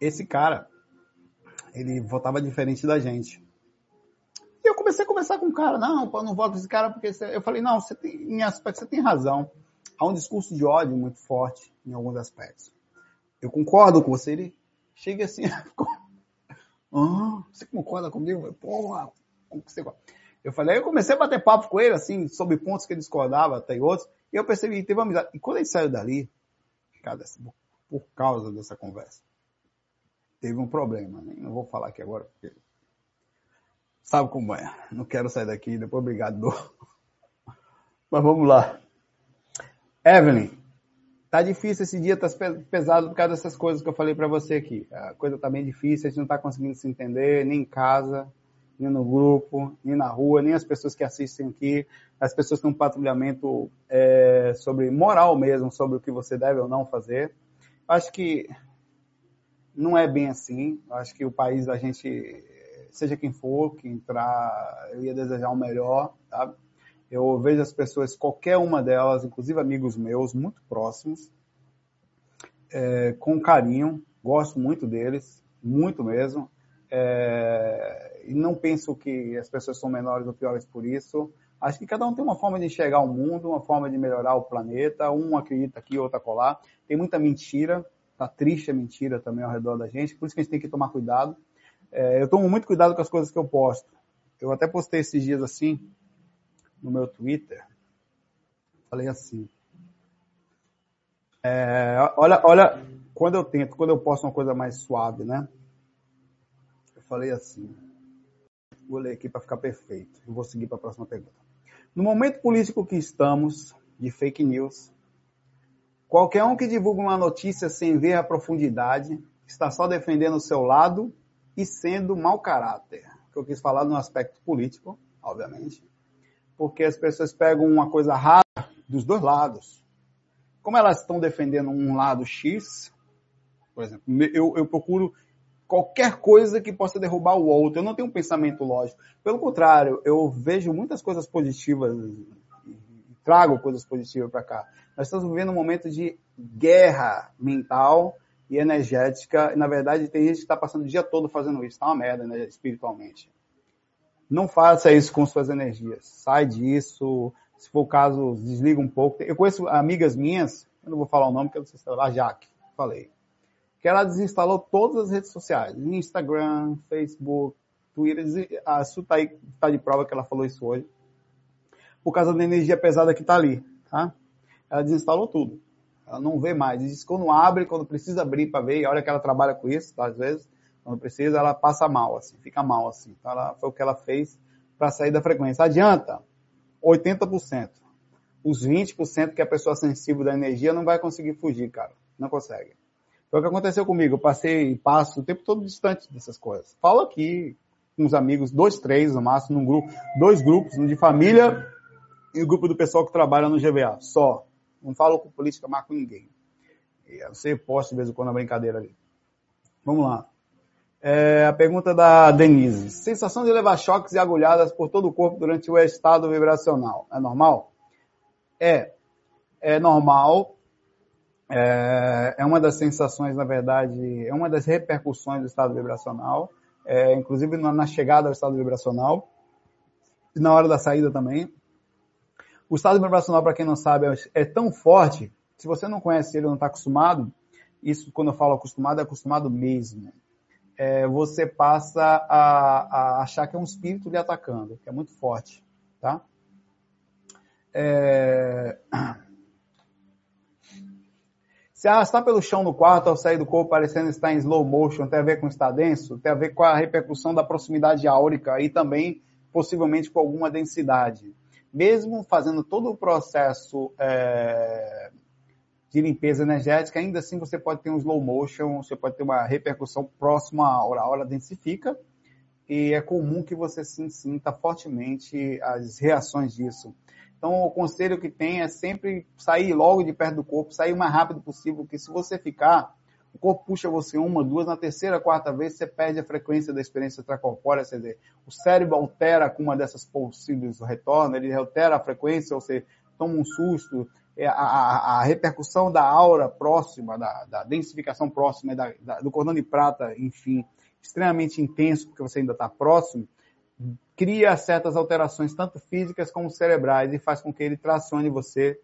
Esse cara, ele votava diferente da gente. E eu comecei a conversar com o cara. Não, eu não voto esse cara porque... Eu falei, não, você tem, em aspecto você tem razão. Há um discurso de ódio muito forte em alguns aspectos. Eu concordo com você. Ele chega assim, ah, você concorda comigo? Porra, você Eu falei, eu comecei a bater papo com ele, assim, sobre pontos que ele discordava, até outros, e eu percebi que teve uma amizade. E quando ele saiu dali, cara, por causa dessa conversa, teve um problema, né? Não vou falar aqui agora, porque sabe como é. Não quero sair daqui, depois obrigado. Mas vamos lá. Evelyn, Tá difícil esse dia, tá pesado por causa dessas coisas que eu falei para você aqui. A coisa tá bem difícil, a gente não tá conseguindo se entender, nem em casa, nem no grupo, nem na rua, nem as pessoas que assistem aqui, as pessoas têm um patrulhamento é, sobre moral mesmo, sobre o que você deve ou não fazer. Acho que não é bem assim. Acho que o país da gente, seja quem for, que entrar, eu ia desejar o melhor, tá? Eu vejo as pessoas, qualquer uma delas, inclusive amigos meus, muito próximos, é, com carinho, gosto muito deles, muito mesmo. É, e não penso que as pessoas são menores ou piores por isso. Acho que cada um tem uma forma de enxergar o mundo, uma forma de melhorar o planeta. Um acredita aqui, outro colar. Tem muita mentira, tá triste a mentira também ao redor da gente, por isso que a gente tem que tomar cuidado. É, eu tomo muito cuidado com as coisas que eu posto. Eu até postei esses dias assim, no meu Twitter, falei assim. É, olha, olha, quando eu tento, quando eu posto uma coisa mais suave, né? Eu falei assim. Vou ler aqui para ficar perfeito. Eu vou seguir para a próxima pergunta. No momento político que estamos, de fake news, qualquer um que divulga uma notícia sem ver a profundidade está só defendendo o seu lado e sendo mau caráter. Que eu quis falar no aspecto político, obviamente porque as pessoas pegam uma coisa rara dos dois lados. Como elas estão defendendo um lado X, por exemplo, eu, eu procuro qualquer coisa que possa derrubar o outro. Eu não tenho um pensamento lógico. Pelo contrário, eu vejo muitas coisas positivas, trago coisas positivas para cá. Nós estamos vivendo um momento de guerra mental e energética. E, na verdade, tem gente que está passando o dia todo fazendo isso. Está uma merda, né, espiritualmente. Não faça isso com suas energias. Sai disso. Se for o caso, desliga um pouco. Eu conheço amigas minhas, eu não vou falar o nome, porque eu não sei se é a Jaque, falei. Que ela desinstalou todas as redes sociais. Instagram, Facebook, Twitter. A Su tá, aí, tá de prova que ela falou isso hoje. Por causa da energia pesada que tá ali, tá? Ela desinstalou tudo. Ela não vê mais. Diz que quando abre, quando precisa abrir para ver, e olha que ela trabalha com isso, tá, às vezes, quando precisa, ela passa mal, assim, fica mal, assim. Então, ela, foi o que ela fez para sair da frequência. Adianta 80%. Os 20% que a pessoa sensível da energia não vai conseguir fugir, cara. Não consegue. Foi o que aconteceu comigo. Eu passei, passo o tempo todo distante dessas coisas. Falo aqui com os amigos, dois, três no máximo, num grupo, dois grupos, um de família e o grupo do pessoal que trabalha no GVA. Só. Não falo com política, mais com ninguém. Sei, posto de vez em quando a brincadeira ali. Vamos lá. É, a pergunta da Denise. Sensação de levar choques e agulhadas por todo o corpo durante o estado vibracional. É normal? É. É normal. É, é uma das sensações, na verdade, é uma das repercussões do estado vibracional. É, inclusive na chegada ao estado vibracional. E na hora da saída também. O estado vibracional, para quem não sabe, é tão forte, se você não conhece ele, não está acostumado, isso quando eu falo acostumado, é acostumado mesmo. É, você passa a, a, achar que é um espírito lhe atacando, que é muito forte, tá? É... Se arrastar pelo chão no quarto ao sair do corpo parecendo estar em slow motion, tem a ver com estar denso, tem a ver com a repercussão da proximidade áurica e também possivelmente com alguma densidade mesmo fazendo todo o processo é, de limpeza energética, ainda assim você pode ter um slow motion, você pode ter uma repercussão próxima à hora. A hora densifica e é comum que você sinta fortemente as reações disso. Então, o conselho que tem é sempre sair logo de perto do corpo, sair o mais rápido possível, porque se você ficar, o corpo puxa você uma, duas, na terceira, quarta vez você perde a frequência da experiência extracorpórea, quer dizer, o cérebro altera com uma dessas pulsíveis retorno, ele altera a frequência, você toma um susto, é, a, a, a repercussão da aura próxima, da, da densificação próxima da, da, do cordão de prata, enfim, extremamente intenso, porque você ainda está próximo, cria certas alterações, tanto físicas como cerebrais, e faz com que ele tracione você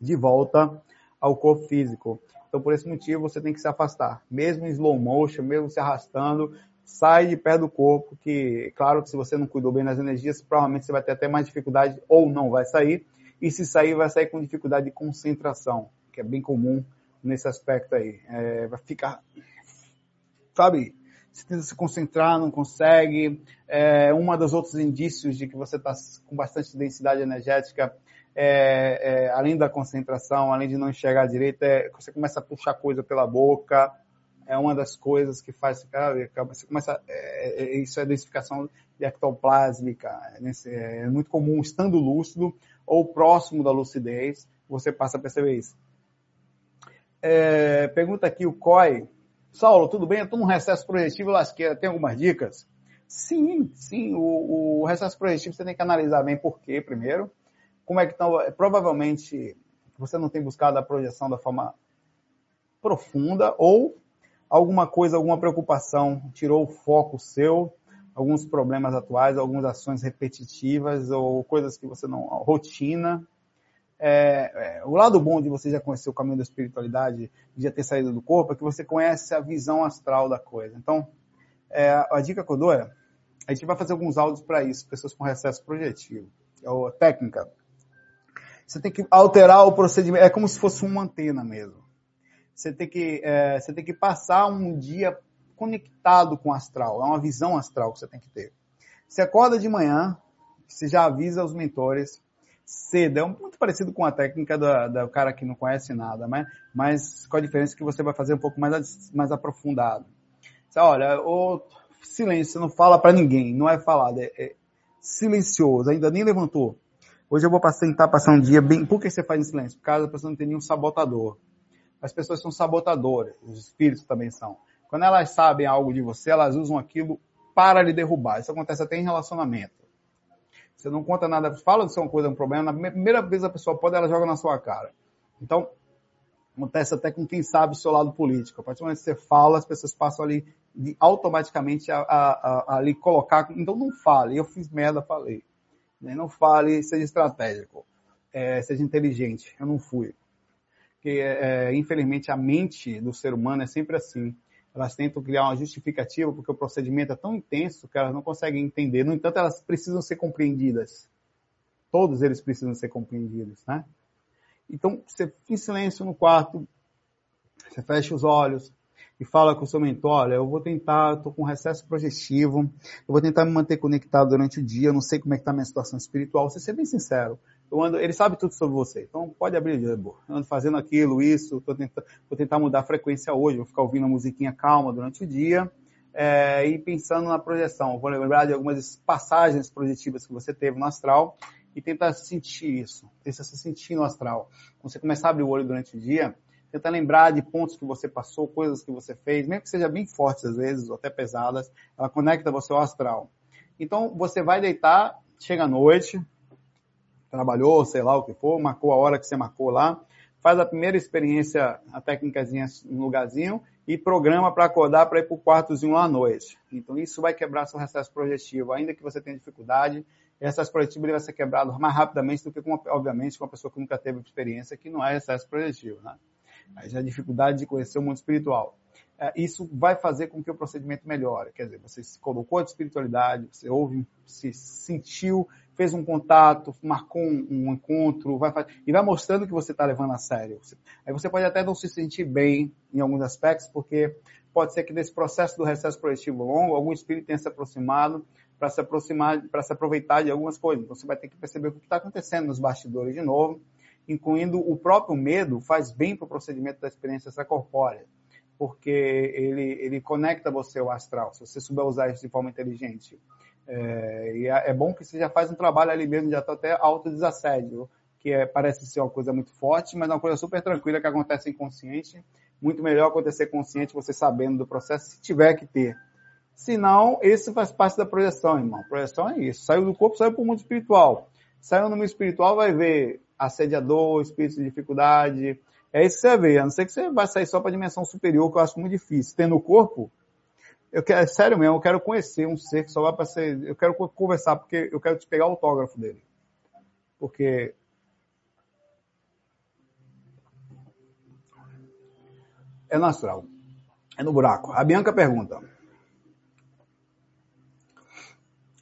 de volta ao corpo físico. Então, por esse motivo, você tem que se afastar. Mesmo em slow motion, mesmo se arrastando, sai de pé do corpo, que, claro, que se você não cuidou bem das energias, provavelmente você vai ter até mais dificuldade ou não vai sair. E se sair, vai sair com dificuldade de concentração, que é bem comum nesse aspecto aí. É, vai ficar, sabe, você tenta se concentrar, não consegue. É, uma dos outros indícios de que você está com bastante densidade energética é, é, além da concentração, além de não enxergar direito, é, você começa a puxar coisa pela boca, é uma das coisas que faz, você começa, é, é, isso é densificação de ectoplásmica, é, é muito comum, estando lúcido ou próximo da lucidez, você passa a perceber isso. É, pergunta aqui o COI, Saulo, tudo bem? Eu estou num recesso projetivo lasqueira, tem algumas dicas? Sim, sim, o, o recesso projetivo você tem que analisar bem por quê, primeiro, como é que estão? Provavelmente você não tem buscado a projeção da forma profunda ou alguma coisa, alguma preocupação tirou o foco seu, alguns problemas atuais, algumas ações repetitivas ou coisas que você não rotina. É, é, o lado bom de você já conhecer o caminho da espiritualidade, de já ter saído do corpo, é que você conhece a visão astral da coisa. Então, é, a dica que eu dou é, a gente vai fazer alguns áudios para isso, pessoas com recesso projetivo, ou técnica. Você tem que alterar o procedimento. É como se fosse uma antena mesmo. Você tem que, é, você tem que passar um dia conectado com o astral. É uma visão astral que você tem que ter. Você acorda de manhã, você já avisa os mentores cedo. É muito parecido com a técnica do, do cara que não conhece nada, mas, mas com a diferença que você vai fazer um pouco mais, mais aprofundado. Você, olha, o silêncio, não fala para ninguém, não é falado, é, é silencioso, ainda nem levantou. Hoje eu vou tentar passar um dia bem. Por que você faz em silêncio? Por causa da pessoa não tem nenhum sabotador. As pessoas são sabotadoras, os espíritos também são. Quando elas sabem algo de você, elas usam aquilo para lhe derrubar. Isso acontece até em relacionamento. Você não conta nada, fala de ser uma coisa, um problema, na primeira vez a pessoa pode, ela joga na sua cara. Então, acontece até com quem sabe o seu lado político. A partir do momento que você fala, as pessoas passam ali automaticamente a, a, a, a lhe colocar. Então não fale. Eu fiz merda, falei. Né? Não fale, seja estratégico, é, seja inteligente. Eu não fui. Porque, é, infelizmente, a mente do ser humano é sempre assim. Elas tentam criar uma justificativa porque o procedimento é tão intenso que elas não conseguem entender. No entanto, elas precisam ser compreendidas. Todos eles precisam ser compreendidos, né? Então, você fica em silêncio no quarto, você fecha os olhos, e fala com o seu mentor, olha, eu vou tentar, estou com recesso projetivo, eu vou tentar me manter conectado durante o dia, eu não sei como é que está a minha situação espiritual, você ser bem sincero. eu ando, ele sabe tudo sobre você. Então pode abrir, eu ando fazendo aquilo, isso, tô tentando, vou tentar mudar a frequência hoje, vou ficar ouvindo a musiquinha calma durante o dia é, e pensando na projeção. Vou lembrar de algumas passagens projetivas que você teve no astral e tentar sentir isso, tentar se sentir no astral. Quando você começar a abrir o olho durante o dia, tenta lembrar de pontos que você passou, coisas que você fez, mesmo que seja bem fortes às vezes, ou até pesadas, ela conecta você ao astral. Então, você vai deitar, chega à noite, trabalhou, sei lá o que for, marcou a hora que você marcou lá, faz a primeira experiência, a técnicazinha no lugarzinho e programa para acordar para ir para o quartozinho lá à noite. Então isso vai quebrar seu recesso projetivo, ainda que você tenha dificuldade, recesso projetivo ele vai ser quebrado mais rapidamente do que, com, obviamente, com uma pessoa que nunca teve experiência, que não é recesso projetivo. Né? É dificuldade de conhecer o mundo espiritual. É, isso vai fazer com que o procedimento melhore. Quer dizer, você se colocou de espiritualidade, você ouve, se sentiu, fez um contato, marcou um, encontro, vai e vai mostrando que você está levando a sério. Aí você pode até não se sentir bem em alguns aspectos, porque pode ser que nesse processo do recesso projetivo longo, algum espírito tenha se aproximado para se aproximar, para se aproveitar de algumas coisas. Então você vai ter que perceber o que está acontecendo nos bastidores de novo, incluindo o próprio medo faz bem para o procedimento da experiência extracorpórea porque ele, ele conecta você ao astral, se você souber usar isso de forma inteligente. É, e é, é bom que você já faz um trabalho ali mesmo, já está até autodesassédio, que é, parece ser uma coisa muito forte, mas é uma coisa super tranquila que acontece inconsciente. Muito melhor acontecer consciente, você sabendo do processo, se tiver que ter. Se não, esse faz parte da projeção, irmão. Projeção é isso. Saiu do corpo, saiu para o mundo espiritual. Saiu no mundo espiritual, vai ver assediador, espírito de dificuldade, é isso que você vê. A não ser que você vai sair só para a dimensão superior, que eu acho muito difícil. Tendo o corpo, eu quero, é sério mesmo, eu quero conhecer um ser que só vai para ser. Eu quero conversar, porque eu quero te pegar o autógrafo dele. Porque. É no astral. É no buraco. A Bianca pergunta.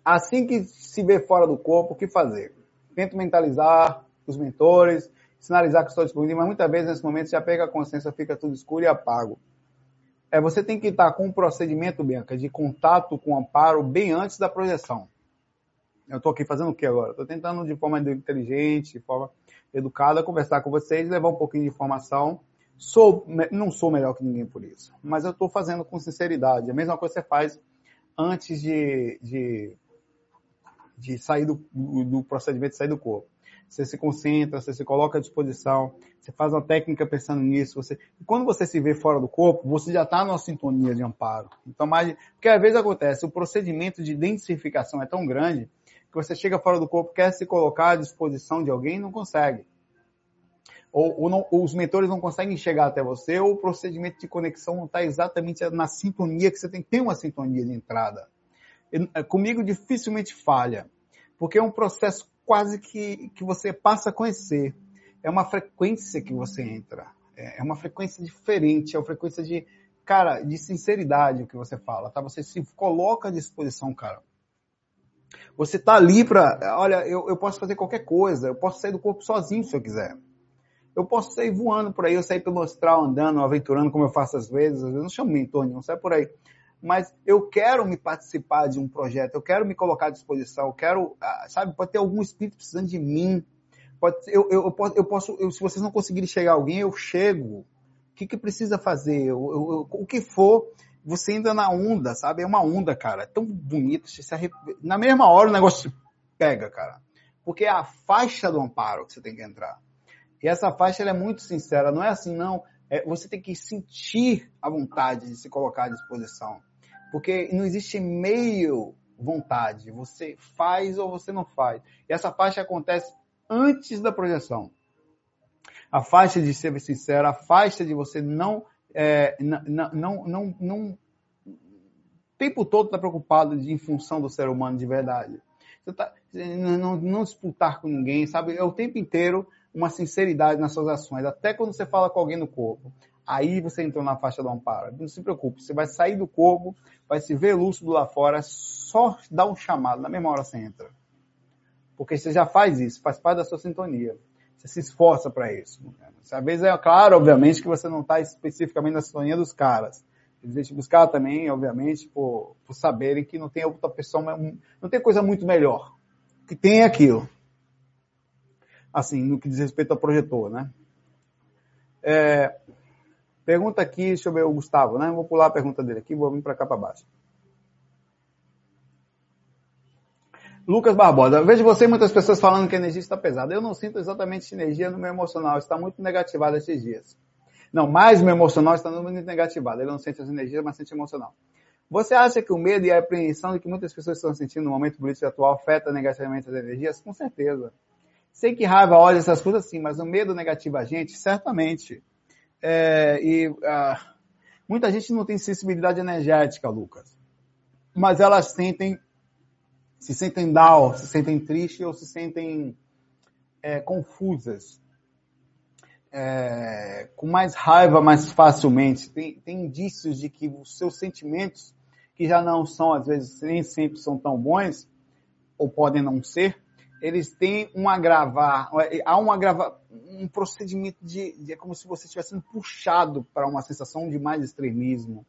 Assim que se vê fora do corpo, o que fazer? Tento mentalizar os mentores, sinalizar que estou disponível, mas muitas vezes nesse momento já pega a consciência, fica tudo escuro e apago. É, você tem que estar com um procedimento, Bianca, de contato com o amparo bem antes da projeção. Eu estou aqui fazendo o que agora? Estou tentando de forma inteligente, de forma educada, conversar com vocês, levar um pouquinho de informação. Sou, não sou melhor que ninguém por isso, mas eu estou fazendo com sinceridade. A mesma coisa que você faz antes de, de, de sair do, do procedimento de sair do corpo você se concentra, você se coloca à disposição, você faz uma técnica pensando nisso, você... quando você se vê fora do corpo, você já está numa sintonia de amparo. Então, mais... porque às vezes acontece, o procedimento de identificação é tão grande que você chega fora do corpo, quer se colocar à disposição de alguém e não consegue. Ou, ou, não, ou os mentores não conseguem chegar até você, ou o procedimento de conexão não está exatamente na sintonia que você tem ter uma sintonia de entrada. Comigo dificilmente falha, porque é um processo quase que, que você passa a conhecer. É uma frequência que você entra. É, é uma frequência diferente, é uma frequência de, cara, de sinceridade o que você fala, tá? Você se coloca à disposição, cara. Você tá ali pra, olha, eu, eu posso fazer qualquer coisa, eu posso sair do corpo sozinho se eu quiser. Eu posso sair voando por aí, eu sair pelo astral andando, aventurando como eu faço às vezes, às vezes não chamo mentor nenhum, sai por aí mas eu quero me participar de um projeto, eu quero me colocar à disposição, eu quero, ah, sabe, pode ter algum espírito precisando de mim, pode, eu, eu, eu posso, eu posso eu, se vocês não conseguirem chegar a alguém, eu chego. O que, que precisa fazer? Eu, o que for, você ainda na onda, sabe? É uma onda, cara. É tão bonito. Arrep... Na mesma hora o negócio pega, cara. Porque é a faixa do amparo que você tem que entrar. E essa faixa é muito sincera. Não é assim, não. É, você tem que sentir a vontade de se colocar à disposição. Porque não existe meio vontade. Você faz ou você não faz. E essa faixa acontece antes da projeção. A faixa de ser sincero, a faixa de você não, é, não, não, não, não, o tempo todo está preocupado de, em função do ser humano de verdade. Tá, não, não disputar com ninguém, sabe? É o tempo inteiro uma sinceridade nas suas ações, até quando você fala com alguém no corpo. Aí você entrou na faixa do amparo. Não se preocupe, você vai sair do corpo, vai se ver lúcido lá fora, só dá um chamado, na mesma hora você entra. Porque você já faz isso, faz parte da sua sintonia. Você se esforça para isso. Às vezes é claro, obviamente, que você não está especificamente na sintonia dos caras. Eles vêm te buscar também, obviamente, por, por saberem que não tem outra pessoa, não tem coisa muito melhor. Que tem aquilo. Assim, no que diz respeito ao projetor, né? É, pergunta aqui, deixa eu ver o Gustavo, né? Vou pular a pergunta dele aqui, vou vir para cá para baixo. Lucas Barbosa, vejo você e muitas pessoas falando que a energia está pesada. Eu não sinto exatamente energia no meu emocional, está muito negativado esses dias. Não, mais meu emocional está muito negativado. Ele não sente as energias, mas sente emocional. Você acha que o medo e a apreensão de que muitas pessoas estão sentindo no momento político atual afeta negativamente as energias? Com certeza. Sei que raiva, ódio, essas coisas sim, mas o medo negativa a gente, certamente. É, e uh, muita gente não tem sensibilidade energética, Lucas. Mas elas sentem, se sentem down, se sentem tristes ou se sentem é, confusas é, com mais raiva mais facilmente. Tem, tem indícios de que os seus sentimentos, que já não são, às vezes, nem sempre são tão bons, ou podem não ser, eles têm um agravar, há um agravar, um procedimento de, de é como se você estivesse sendo puxado para uma sensação de mais extremismo.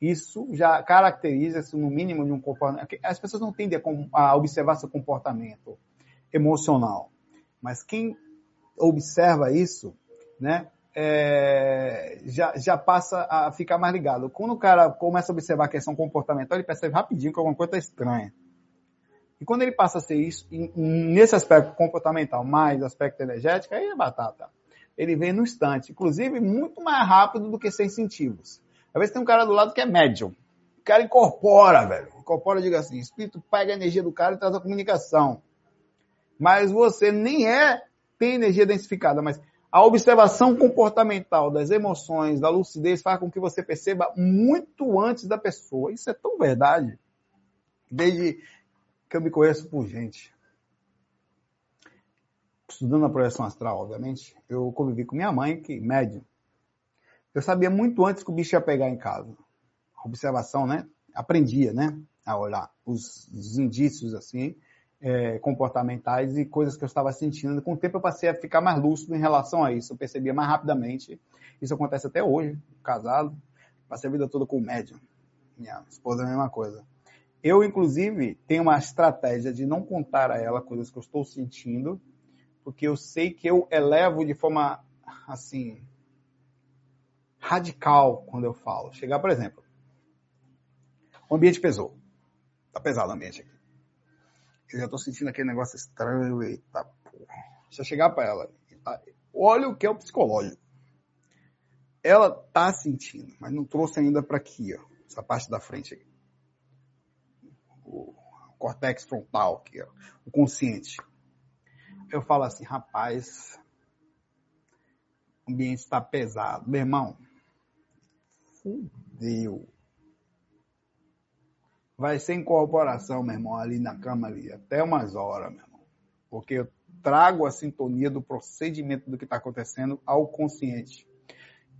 Isso já caracteriza-se, no mínimo, de um comportamento. As pessoas não tendem a, a observar seu comportamento emocional. Mas quem observa isso né? É, já, já passa a ficar mais ligado. Quando o cara começa a observar a questão comportamental, ele percebe rapidinho que alguma coisa está estranha. E quando ele passa a ser isso, nesse aspecto comportamental mais aspecto energético, aí é batata. Ele vem no instante, inclusive muito mais rápido do que sensitivos. Às vezes tem um cara do lado que é médium. O cara incorpora, velho. Incorpora, diga assim, espírito pega a energia do cara e traz a comunicação. Mas você nem é, tem energia densificada, mas a observação comportamental das emoções, da lucidez, faz com que você perceba muito antes da pessoa. Isso é tão verdade. Desde que eu me conheço por gente. Estudando a projeção astral, obviamente, eu convivi com minha mãe, que médium. Eu sabia muito antes que o bicho ia pegar em casa. A observação, né? Aprendia, né? A olhar os, os indícios, assim é, comportamentais e coisas que eu estava sentindo. Com o tempo eu passei a ficar mais lúcido em relação a isso. Eu percebia mais rapidamente. Isso acontece até hoje, casado. Passei a vida toda com médium. Minha esposa é a mesma coisa. Eu, inclusive, tenho uma estratégia de não contar a ela coisas que eu estou sentindo, porque eu sei que eu elevo de forma, assim, radical quando eu falo. Chegar, por exemplo, o ambiente pesou. Tá pesado o ambiente aqui. Eu já tô sentindo aquele negócio estranho. Eita, porra. Deixa eu chegar para ela. Olha o que é o psicológico. Ela tá sentindo, mas não trouxe ainda para aqui, ó. Essa parte da frente aqui. Cortex frontal ó. O consciente. Eu falo assim, rapaz, o ambiente está pesado. Meu irmão, fudeu vai ser incorporação, meu irmão, ali na cama ali, até umas horas, meu irmão. Porque eu trago a sintonia do procedimento do que está acontecendo ao consciente.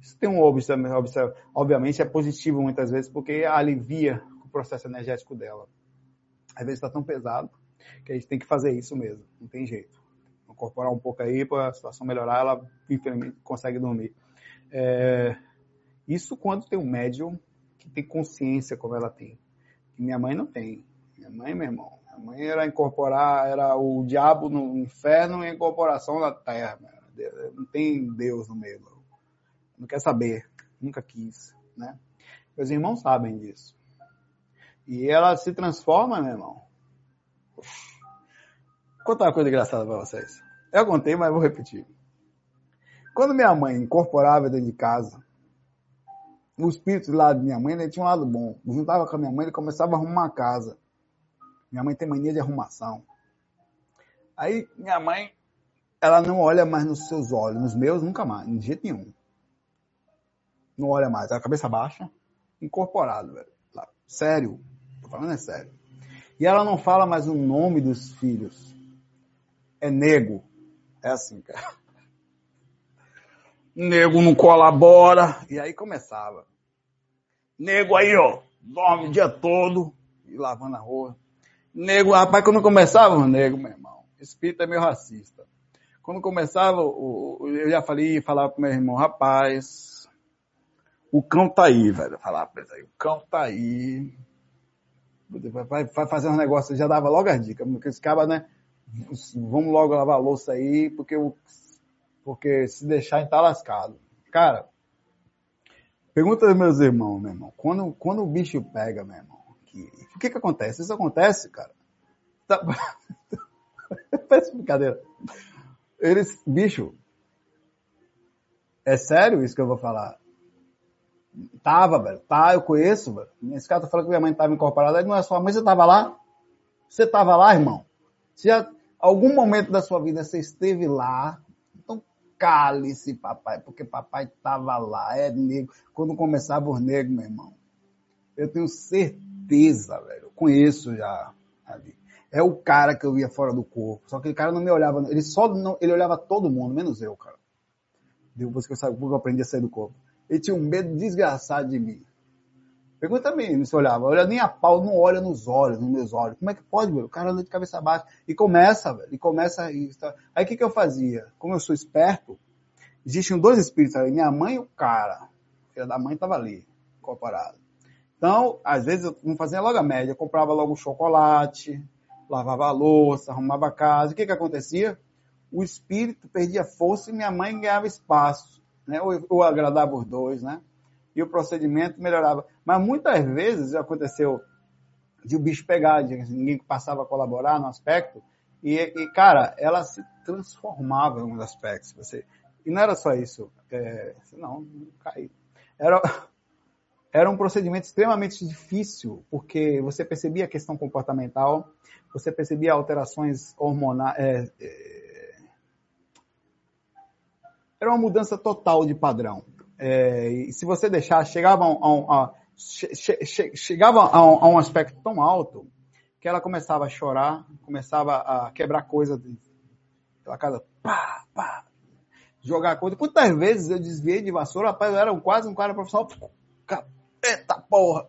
Isso tem um obviamente é positivo muitas vezes, porque alivia o processo energético dela. Às vezes está tão pesado que a gente tem que fazer isso mesmo, não tem jeito. Incorporar um pouco aí para a situação melhorar, ela infelizmente consegue dormir. É... Isso quando tem um médium que tem consciência como ela tem que minha mãe não tem. Minha mãe, meu irmão, minha mãe era incorporar, era o diabo no inferno e a incorporação na terra. Não tem Deus no meio. Não quer saber, nunca quis, né? Meus irmãos sabem disso. E ela se transforma, meu irmão. Vou contar uma coisa engraçada para vocês. Eu contei, mas vou repetir. Quando minha mãe incorporava dentro de casa, o espírito lado de minha mãe, ele tinha um lado bom. Eu juntava com a minha mãe, ele começava a arrumar a casa. Minha mãe tem mania de arrumação. Aí minha mãe, ela não olha mais nos seus olhos, nos meus nunca mais, de jeito nenhum. Não olha mais, a cabeça baixa, incorporado, velho. Sério, falando é sério. E ela não fala mais o nome dos filhos. É nego. É assim, cara nego não colabora. E aí começava. Nego aí, ó, dorme o dia todo e lavando a rua. Nego, rapaz, quando começava o nego, meu irmão, espírito é meio racista. Quando começava, eu já falei, falava pro meu irmão, rapaz, o cão tá aí, velho. Falava pra ele, o cão tá aí. Vai, vai fazer um negócio, já dava logo as dicas, porque esse cara, né? vamos logo lavar a louça aí, porque, eu, porque se deixar, tá lascado. Cara, pergunta dos meus irmãos, meu irmão. Quando, quando o bicho pega, meu irmão, que, o que que acontece? Isso acontece, cara. Tá... Parece brincadeira. Eles, bicho, é sério isso que eu vou falar? Tava, velho. Tá, eu conheço, velho. Esse cara tá falando que minha mãe tava incorporada. Não é sua mãe, você tava lá? Você tava lá, irmão? Se algum momento da sua vida você esteve lá, então cale-se, papai, porque papai tava lá. É negro. Quando começava os negros, meu irmão. Eu tenho certeza, velho. Eu conheço já ali. É o cara que eu via fora do corpo. Só que aquele cara não me olhava. Ele só não, ele olhava todo mundo, menos eu, cara. Depois que eu, que eu aprendi a sair do corpo. Ele tinha um medo desgraçado de mim. Pergunta a mim, se olhava. Olha nem a pau, não olha nos olhos, nos meus olhos. Como é que pode, velho? O cara anda de cabeça baixa. E começa, velho. E começa isso. Aí o que, que eu fazia? Como eu sou esperto, existiam dois espíritos. Minha mãe e o cara. A filha da mãe estava ali, incorporado. Então, às vezes eu não fazia logo a média. Eu comprava logo o chocolate, lavava a louça, arrumava a casa. O que que acontecia? O espírito perdia força e minha mãe ganhava espaço, né? Ou, ou agradava os dois, né? E o procedimento melhorava. Mas muitas vezes aconteceu de o bicho pegar, de ninguém passava a colaborar no aspecto, e, e, cara, ela se transformava em alguns aspectos. Você, e não era só isso. É, não, não caí. Era, era um procedimento extremamente difícil, porque você percebia a questão comportamental, você percebia alterações hormonais. É, é, era uma mudança total de padrão. É, e se você deixar, chegava a, a, a che, che, chegava a, a, um aspecto tão alto que ela começava a chorar, começava a quebrar coisa pela casa, pá, pá, jogar coisa. Quantas vezes eu desviei de vassoura, rapaz, eu era quase um cara profissional, capeta porra,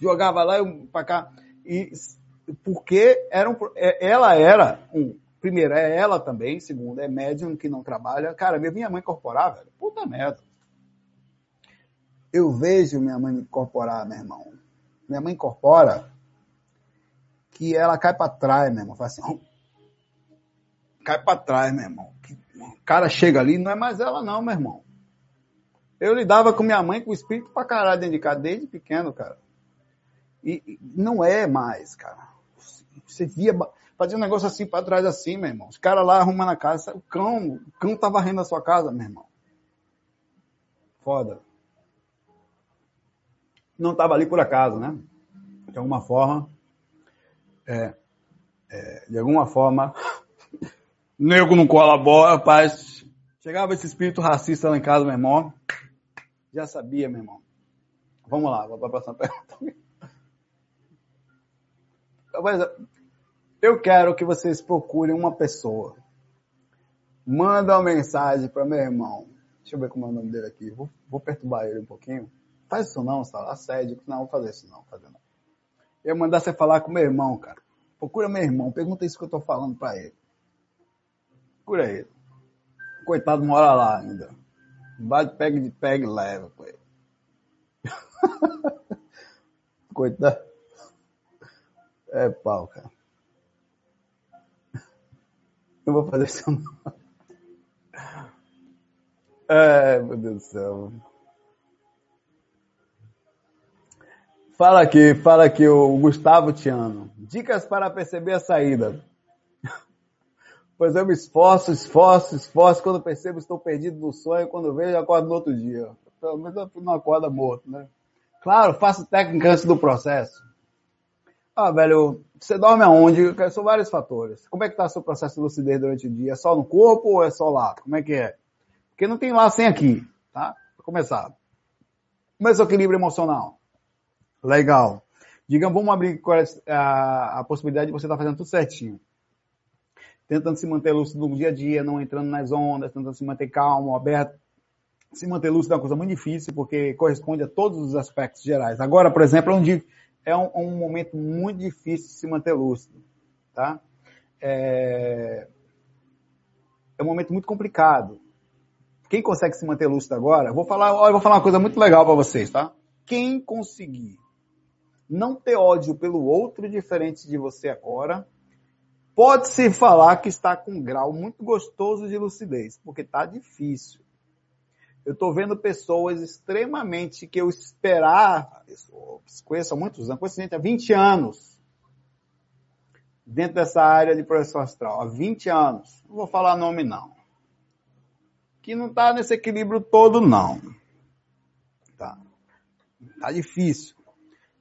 jogava lá e pra cá. E porque era um, é, ela era um, primeiro, é ela também, segundo, é médium que não trabalha. Cara, minha mãe incorporar, velho, puta merda. Eu vejo minha mãe incorporar, meu irmão. Minha mãe incorpora que ela cai para trás, meu irmão. Faz assim, cai para trás, meu irmão. O cara chega ali, não é mais ela não, meu irmão. Eu lidava com minha mãe com o espírito pra caralho dentro de casa, desde pequeno, cara. E, e não é mais, cara. Você via, fazia um negócio assim para trás assim, meu irmão. Os caras lá arrumando a casa, o cão, o cão tá varrendo a sua casa, meu irmão. Foda. Não tava ali por acaso, né? De alguma forma, é, é, de alguma forma, nego não colabora, rapaz. Chegava esse espírito racista lá em casa, meu irmão. Já sabia, meu irmão. Vamos lá, vou para a próxima pergunta. eu quero que vocês procurem uma pessoa. Manda uma mensagem para meu irmão. Deixa eu ver como é o nome dele aqui. Vou, vou perturbar ele um pouquinho. Faz isso não, tá? Assédio. Não, vou fazer isso não. Fazer não. Eu mandar você falar com meu irmão, cara. Procura meu irmão. Pergunta isso que eu tô falando para ele. Procura ele. Coitado mora lá ainda. Bate, pega de pega e leva com ele. Coitado. É pau, cara. Não vou fazer isso. É, meu Deus do céu. Fala aqui, fala aqui o Gustavo Tiano. Dicas para perceber a saída. Pois eu me esforço, esforço, esforço. Quando percebo, estou perdido no sonho. Quando vejo, acordo no outro dia. Pelo menos eu não acorda morto, né? Claro, faço técnica antes do processo. Ah, velho, você dorme aonde? São vários fatores. Como é que tá o seu processo de lucidez durante o dia? É só no corpo ou é só lá? Como é que é? Porque não tem lá sem aqui, tá? Pra começar. Como é o equilíbrio emocional? Legal. Digamos, vamos abrir a, a possibilidade de você estar tá fazendo tudo certinho. Tentando se manter lúcido no dia a dia, não entrando nas ondas, tentando se manter calmo, aberto. Se manter lúcido é uma coisa muito difícil, porque corresponde a todos os aspectos gerais. Agora, por exemplo, é onde é um, um momento muito difícil de se manter lúcido, tá? É, é um momento muito complicado. Quem consegue se manter lúcido agora, vou falar, ó, vou falar uma coisa muito legal para vocês, tá? Quem conseguir não ter ódio pelo outro diferente de você agora, pode-se falar que está com um grau muito gostoso de lucidez, porque está difícil. Eu estou vendo pessoas extremamente que eu esperar, conheço há muitos anos, conheço gente há 20 anos, dentro dessa área de projeção astral, há 20 anos. Não vou falar nome não. Que não está nesse equilíbrio todo não. Tá. Tá difícil.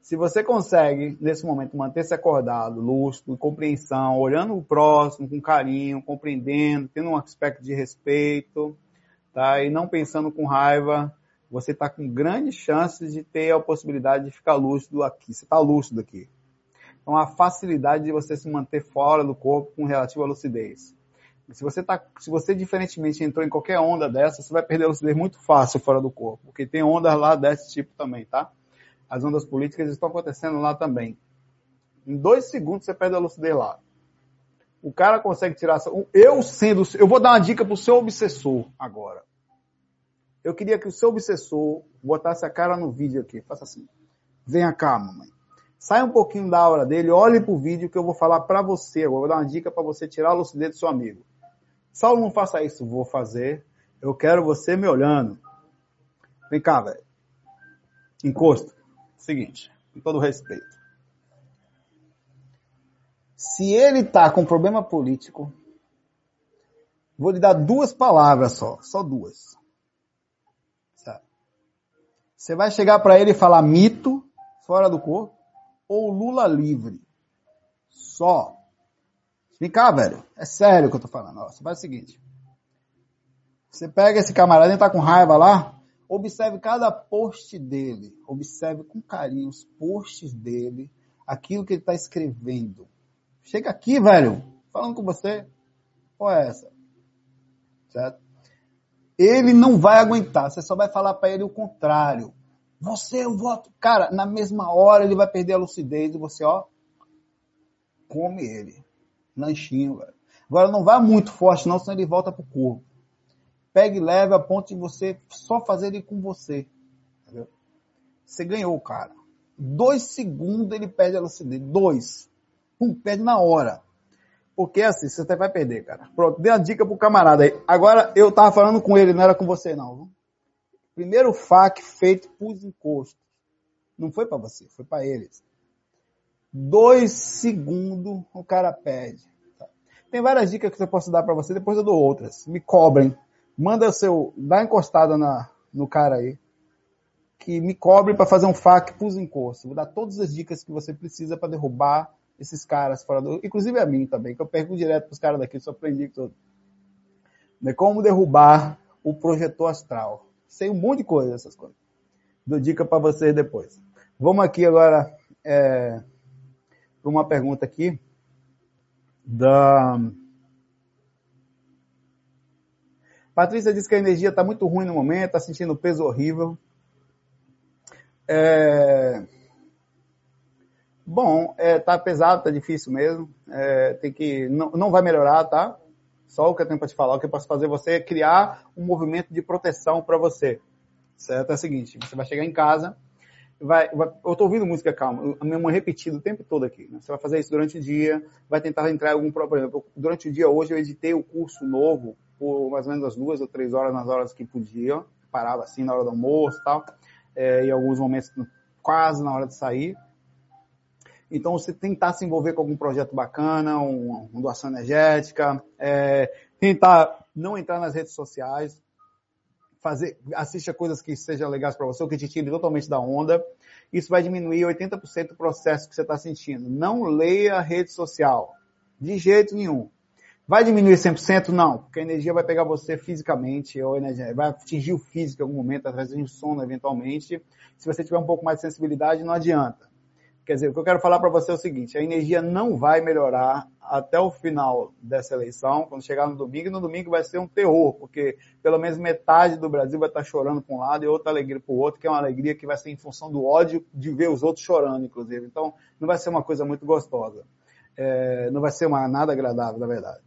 Se você consegue, nesse momento, manter-se acordado, lúcido, compreensão, olhando o próximo com carinho, compreendendo, tendo um aspecto de respeito, tá? E não pensando com raiva, você está com grandes chances de ter a possibilidade de ficar lúcido aqui. Você está lúcido aqui. Então, a facilidade de você se manter fora do corpo com relativa lucidez. Se você, tá, se você diferentemente entrou em qualquer onda dessa, você vai perder a lucidez muito fácil fora do corpo, porque tem ondas lá desse tipo também, tá? as ondas políticas estão acontecendo lá também. Em dois segundos você perde a lucidez lá. O cara consegue tirar. Eu sendo. Eu vou dar uma dica pro seu obsessor agora. Eu queria que o seu obsessor botasse a cara no vídeo aqui. Faça assim. Venha cá, mamãe. Sai um pouquinho da aura dele, olhe pro vídeo que eu vou falar para você. Eu vou dar uma dica para você tirar a lucidez do seu amigo. Saulo, não faça isso. Vou fazer. Eu quero você me olhando. Vem cá, velho. Encosto. Seguinte, com todo respeito. Se ele tá com problema político, vou lhe dar duas palavras só, só duas. Sabe? Você vai chegar para ele e falar mito, fora do corpo, ou Lula livre. Só. Vem cá, velho. É sério que eu tô falando. Você faz o seguinte. Você pega esse camarada, ele tá com raiva lá, Observe cada post dele. Observe com carinho os posts dele, aquilo que ele está escrevendo. Chega aqui, velho, falando com você. Qual é essa? Certo? Ele não vai aguentar. Você só vai falar para ele o contrário. Você, eu voto. Cara, na mesma hora ele vai perder a lucidez e você, ó, come ele. Lanchinho, velho. Agora não vá muito forte, não, senão ele volta pro corpo pega e leve a ponto de você só fazer ele com você. Entendeu? Você ganhou, cara. Dois segundos ele perde a lucidez. Dois. Pum, perde na hora. Porque assim, você até vai perder, cara. Pronto, dê uma dica pro camarada aí. Agora, eu tava falando com ele, não era com você não. Viu? Primeiro FAQ feito pros encostos. Não foi para você, foi para eles. Dois segundos o cara perde. Tem várias dicas que eu posso dar para você, depois eu dou outras. Me cobrem manda seu, dá encostada na, no cara aí, que me cobre para fazer um FAQ pros encostos. Vou dar todas as dicas que você precisa para derrubar esses caras fora do, inclusive a mim também, que eu pergunto direto pros caras daqui, só aprendi tudo. Né, como derrubar o projetor astral. Sei um monte de coisa essas coisas. Dou dica para vocês depois. Vamos aqui agora é, para uma pergunta aqui da Patrícia disse que a energia está muito ruim no momento, está sentindo peso horrível. É... Bom, é, tá pesado, tá difícil mesmo. É, tem que não, não vai melhorar, tá? Só o que eu tenho para te falar, o que eu posso fazer é você criar um movimento de proteção para você. Certo? É o seguinte, você vai chegar em casa, vai, vai eu estou ouvindo música calma, a minha mãe repetindo o tempo todo aqui. Né? Você vai fazer isso durante o dia, vai tentar entrar em algum problema. Durante o dia hoje eu editei o curso novo por mais ou menos as duas ou três horas nas horas que podia, parava assim na hora do almoço e tal, é, em alguns momentos quase na hora de sair. Então, você tentar se envolver com algum projeto bacana, uma, uma doação energética, é, tentar não entrar nas redes sociais, fazer, assista coisas que sejam legais para você, ou que te tire totalmente da onda. Isso vai diminuir 80% do processo que você está sentindo. Não leia a rede social. De jeito nenhum. Vai diminuir 100%? Não, porque a energia vai pegar você fisicamente, ou energia, vai atingir o físico em algum momento, através de sono eventualmente. Se você tiver um pouco mais de sensibilidade, não adianta. Quer dizer, o que eu quero falar para você é o seguinte, a energia não vai melhorar até o final dessa eleição, quando chegar no domingo, e no domingo vai ser um terror, porque pelo menos metade do Brasil vai estar chorando para um lado e outra alegria para o outro, que é uma alegria que vai ser em função do ódio de ver os outros chorando, inclusive. Então, não vai ser uma coisa muito gostosa. É, não vai ser uma, nada agradável, na verdade.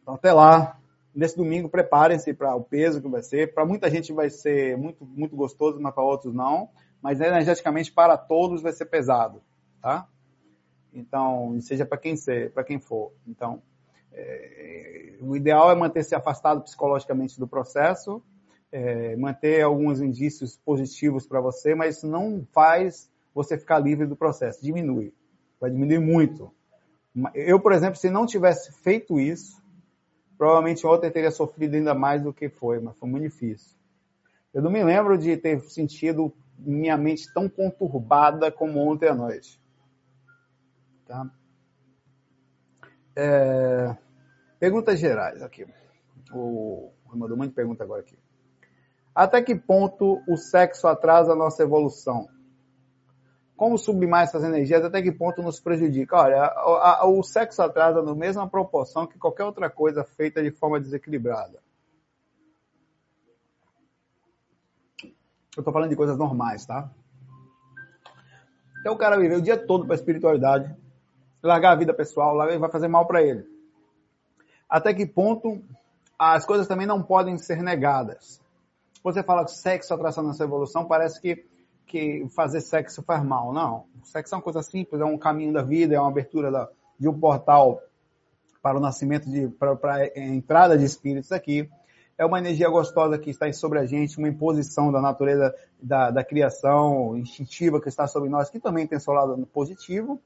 Então, até lá, nesse domingo, preparem-se para o peso que vai ser. Para muita gente vai ser muito, muito gostoso, mas para outros não. Mas energeticamente, para todos, vai ser pesado, tá? Então, seja para quem ser, para quem for. Então, é, o ideal é manter-se afastado psicologicamente do processo, é, manter alguns indícios positivos para você, mas não faz você ficar livre do processo, diminui. Vai diminuir muito. Eu, por exemplo, se não tivesse feito isso, provavelmente ontem teria sofrido ainda mais do que foi, mas foi muito difícil. Eu não me lembro de ter sentido minha mente tão conturbada como ontem à noite. Tá? É... Perguntas gerais aqui. O, mandou muita pergunta agora aqui. Até que ponto o sexo atrasa a nossa evolução? Como sublimar essas energias? Até que ponto nos prejudica? Olha, o sexo atrasa na mesma proporção que qualquer outra coisa feita de forma desequilibrada. Eu estou falando de coisas normais, tá? Então o cara viver o dia todo para espiritualidade, largar a vida pessoal, vai fazer mal para ele. Até que ponto as coisas também não podem ser negadas? Você fala que sexo atração nessa evolução, parece que, que fazer sexo faz mal. Não. Sexo é uma coisa simples, é um caminho da vida, é uma abertura da, de um portal para o nascimento de, para, para a entrada de espíritos aqui. É uma energia gostosa que está sobre a gente, uma imposição da natureza da, da criação instintiva que está sobre nós, que também tem seu lado positivo.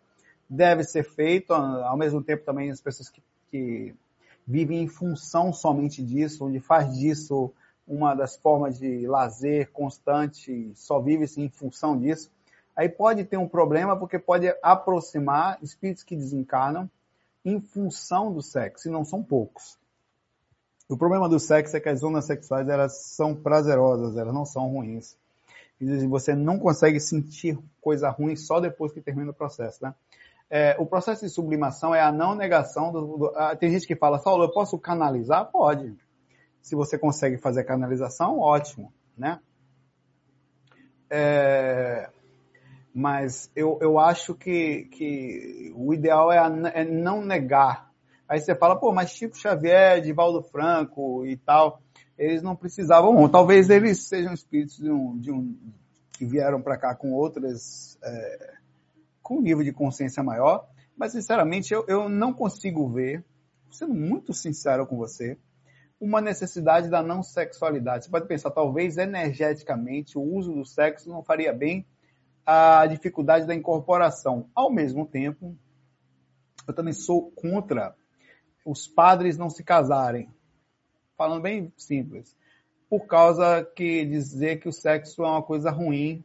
Deve ser feito, ao mesmo tempo também as pessoas que, que vivem em função somente disso, onde faz disso uma das formas de lazer constante, só vive-se em função disso, aí pode ter um problema porque pode aproximar espíritos que desencarnam em função do sexo, e não são poucos. O problema do sexo é que as zonas sexuais elas são prazerosas, elas não são ruins. Você não consegue sentir coisa ruim só depois que termina o processo, né? É, o processo de sublimação é a não negação do, do ah, tem gente que fala, Saulo, eu posso canalizar? Pode. Se você consegue fazer a canalização, ótimo, né? É, mas eu, eu acho que, que o ideal é, a, é não negar. Aí você fala, pô, mas Chico Xavier, Divaldo Franco e tal, eles não precisavam, talvez eles sejam espíritos de um, de um que vieram para cá com outras, é, com um nível de consciência maior, mas sinceramente eu, eu não consigo ver, sendo muito sincero com você, uma necessidade da não sexualidade. Você pode pensar, talvez energeticamente o uso do sexo não faria bem à dificuldade da incorporação. Ao mesmo tempo, eu também sou contra os padres não se casarem. Falando bem simples. Por causa que dizer que o sexo é uma coisa ruim,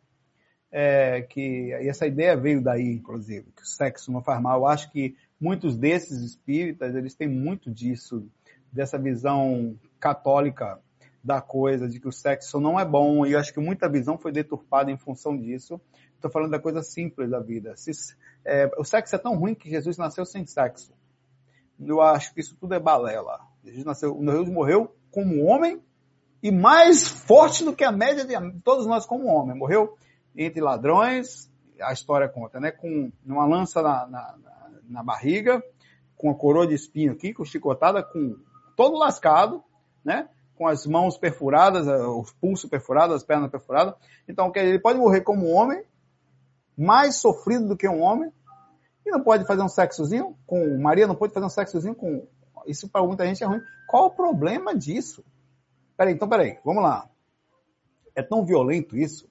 é, que e essa ideia veio daí, inclusive, que o sexo não faz mal. Eu acho que muitos desses espíritas, eles têm muito disso, dessa visão católica da coisa, de que o sexo não é bom, e eu acho que muita visão foi deturpada em função disso. Estou falando da coisa simples da vida. Se, é, o sexo é tão ruim que Jesus nasceu sem sexo. Eu acho que isso tudo é balela. Jesus nasceu, Jesus morreu como homem e mais forte do que a média de todos nós como homem. Morreu entre ladrões, a história conta, né? Com uma lança na, na, na barriga, com a coroa de espinho aqui, com chicotada, com todo lascado, né? Com as mãos perfuradas, eh, os pulsos perfurados, as pernas perfuradas. Então, ele pode morrer como homem, mais sofrido do que um homem, e não pode fazer um sexozinho com Maria, não pode fazer um sexozinho com. Isso para muita gente é ruim. Qual o problema disso? Peraí, então peraí, vamos lá. É tão violento isso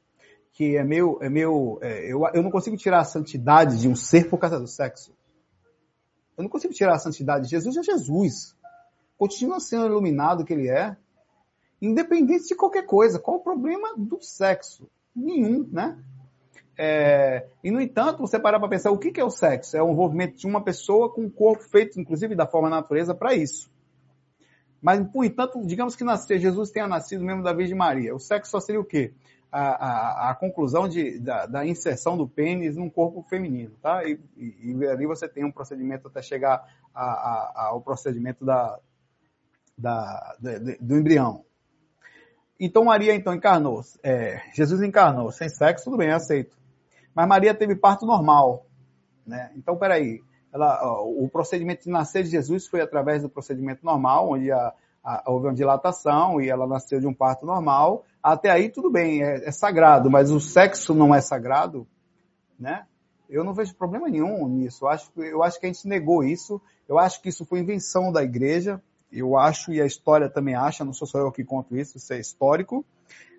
que é meio. É meio é, eu, eu não consigo tirar a santidade de um ser por causa do sexo. Eu não consigo tirar a santidade. de Jesus é Jesus continua sendo iluminado que ele é, independente de qualquer coisa. Qual o problema do sexo? Nenhum, né? É, e, no entanto, você parar para pensar o que, que é o sexo? É o envolvimento de uma pessoa com um corpo feito, inclusive, da forma da natureza para isso. Mas, por entanto, digamos que nascer, Jesus tenha nascido mesmo da Virgem Maria. O sexo só seria o quê? A, a, a conclusão de, da, da, inserção do pênis num corpo feminino, tá? E, e, e ali você tem um procedimento até chegar a, ao procedimento da, da, de, do embrião. Então Maria então encarnou, é, Jesus encarnou sem sexo, tudo bem, aceito. Mas Maria teve parto normal, né? Então peraí, ela, o procedimento de nascer de Jesus foi através do procedimento normal, onde a, a, houve uma dilatação e ela nasceu de um parto normal. Até aí tudo bem, é, é sagrado, mas o sexo não é sagrado, né? Eu não vejo problema nenhum nisso. Eu acho, eu acho que a gente negou isso. Eu acho que isso foi invenção da igreja. Eu acho, e a história também acha, não sou só eu que conto isso, isso é histórico.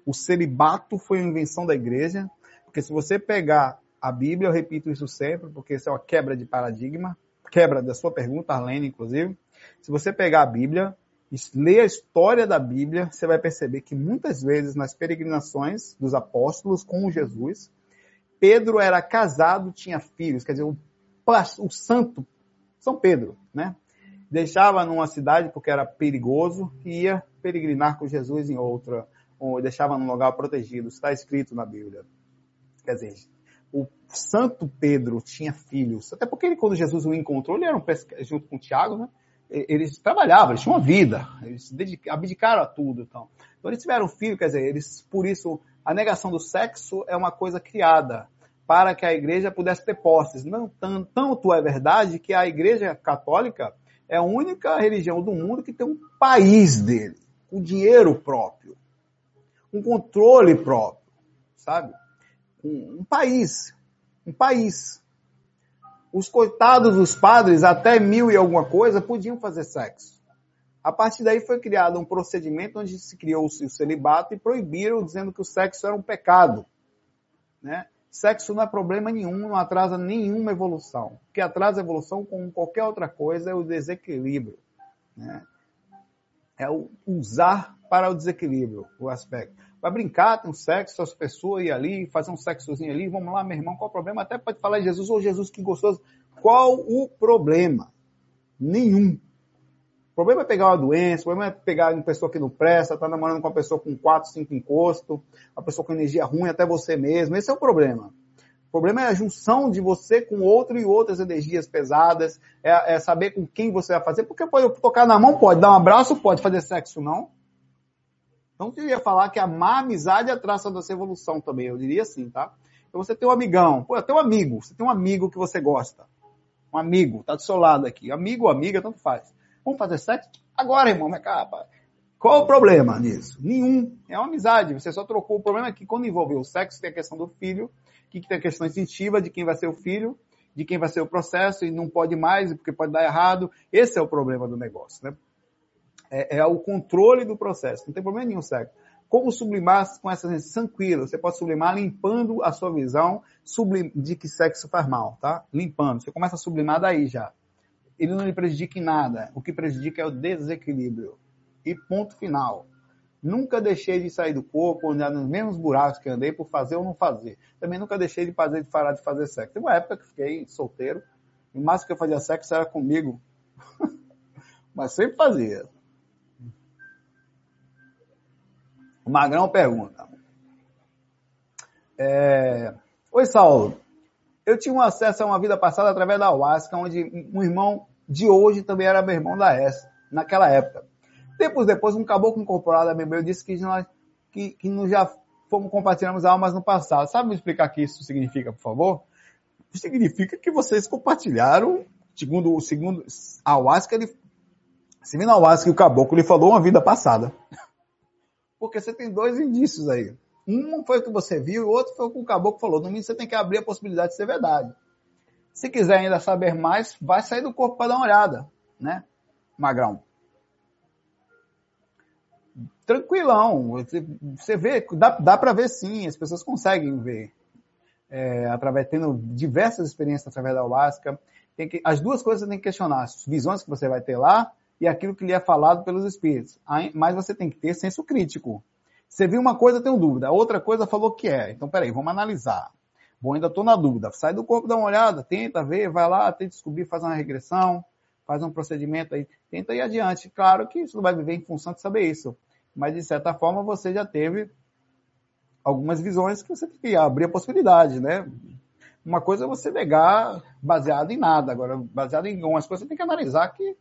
O celibato foi uma invenção da igreja. Porque se você pegar a Bíblia, eu repito isso sempre, porque isso é uma quebra de paradigma, quebra da sua pergunta, Arlene, inclusive. Se você pegar a Bíblia, ler a história da Bíblia, você vai perceber que muitas vezes nas peregrinações dos apóstolos com Jesus, Pedro era casado, tinha filhos, quer dizer, o, o santo São Pedro, né? Deixava numa cidade porque era perigoso e ia peregrinar com Jesus em outra, ou deixava num lugar protegido. Está escrito na Bíblia. Quer dizer, o Santo Pedro tinha filhos, até porque ele, quando Jesus o encontrou, ele era um pesca... junto com Tiago, né? eles trabalhavam, eles tinham uma vida, eles abdicaram a tudo. Então. então eles tiveram filho, quer dizer, eles, por isso, a negação do sexo é uma coisa criada para que a igreja pudesse ter posses. Não tanto é verdade que a igreja católica é a única religião do mundo que tem um país dele, um dinheiro próprio, um controle próprio, sabe? Um, um país, um país os coitados dos padres, até mil e alguma coisa, podiam fazer sexo. A partir daí foi criado um procedimento onde se criou o celibato e proibiram, dizendo que o sexo era um pecado. Né? Sexo não é problema nenhum, não atrasa nenhuma evolução. O que atrasa a evolução, como qualquer outra coisa, é o desequilíbrio. Né? É o usar para o desequilíbrio, o aspecto. Vai brincar, tem um sexo, as pessoas ir ali, fazer um sexozinho ali, vamos lá, meu irmão, qual o problema? Até pode falar de Jesus, ô oh, Jesus, que gostoso. Qual o problema? Nenhum. O problema é pegar uma doença, o problema é pegar uma pessoa que não presta, tá namorando com uma pessoa com quatro, cinco encostos, uma pessoa com energia ruim, até você mesmo. Esse é o problema. O problema é a junção de você com outro e outras energias pesadas, é, é saber com quem você vai fazer, porque pode tocar na mão, pode dar um abraço, pode fazer sexo, não. Então, eu ia falar que a má amizade é a traça evolução também, eu diria assim, tá? Então, você tem um amigão, pô, tem um amigo, você tem um amigo que você gosta. Um amigo, tá do seu lado aqui. Amigo ou amiga, tanto faz. Vamos fazer sexo? Agora, irmão, minha capa. Qual o problema nisso? Nenhum. É uma amizade. Você só trocou. O problema é que quando envolveu o sexo, tem a questão do filho, que tem a questão instintiva de quem vai ser o filho, de quem vai ser o processo, e não pode mais, porque pode dar errado. Esse é o problema do negócio, né? É, é, o controle do processo. Não tem problema nenhum, certo? Como sublimar com essa tranquila? Você pode sublimar limpando a sua visão de que sexo faz mal, tá? Limpando. Você começa a sublimar daí já. Ele não lhe prejudica em nada. O que prejudica é o desequilíbrio. E ponto final. Nunca deixei de sair do corpo, andar nos mesmos buracos que andei por fazer ou não fazer. Também nunca deixei de fazer de parar de fazer sexo. Tem uma época que fiquei solteiro, e o máximo que eu fazia sexo era comigo. Mas sempre fazia. O Magrão pergunta. É... Oi, Saulo. Eu tinha um acesso a uma vida passada através da Ayahuasca, onde um irmão de hoje também era meu irmão da S, naquela época. Tempos depois, um caboclo incorporado a meu disse que nós, que, que nós já fomos compartilhamos almas no passado. Sabe me explicar o que isso significa, por favor? Significa que vocês compartilharam, segundo o segundo Ayahuasca, ele, segundo a Ayahuasca, o caboclo lhe falou uma vida passada. Porque você tem dois indícios aí. Um foi o que você viu e o outro foi o que o caboclo falou. No mínimo você tem que abrir a possibilidade de ser verdade. Se quiser ainda saber mais, vai sair do corpo para dar uma olhada, né? Magrão. Tranquilão. Você vê, dá, dá para ver sim, as pessoas conseguem ver. É, através, tendo diversas experiências através da ayahuasca. Que, as duas coisas você tem que questionar. As visões que você vai ter lá e aquilo que lhe é falado pelos espíritos. Mas você tem que ter senso crítico. Você viu uma coisa, tem dúvida. Outra coisa falou que é. Então, peraí, vamos analisar. Bom, ainda estou na dúvida. Sai do corpo, dá uma olhada, tenta ver, vai lá, tenta descobrir, faz uma regressão, faz um procedimento aí, tenta ir adiante. Claro que isso não vai viver em função de saber isso. Mas, de certa forma, você já teve algumas visões que você tem que abrir a possibilidade, né? Uma coisa é você negar baseado em nada. Agora, baseado em algumas coisas, você tem que analisar que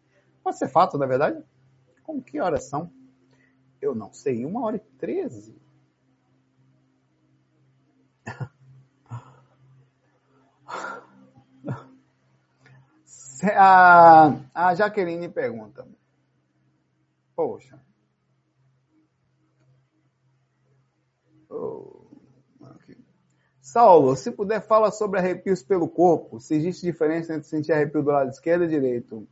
Pode ser fato, na é verdade? Como que horas são? Eu não sei. Uma hora e treze. A, a Jaqueline pergunta. Poxa. Saulo, se puder, fala sobre arrepios pelo corpo. Se existe diferença entre sentir arrepio do lado esquerdo e direito.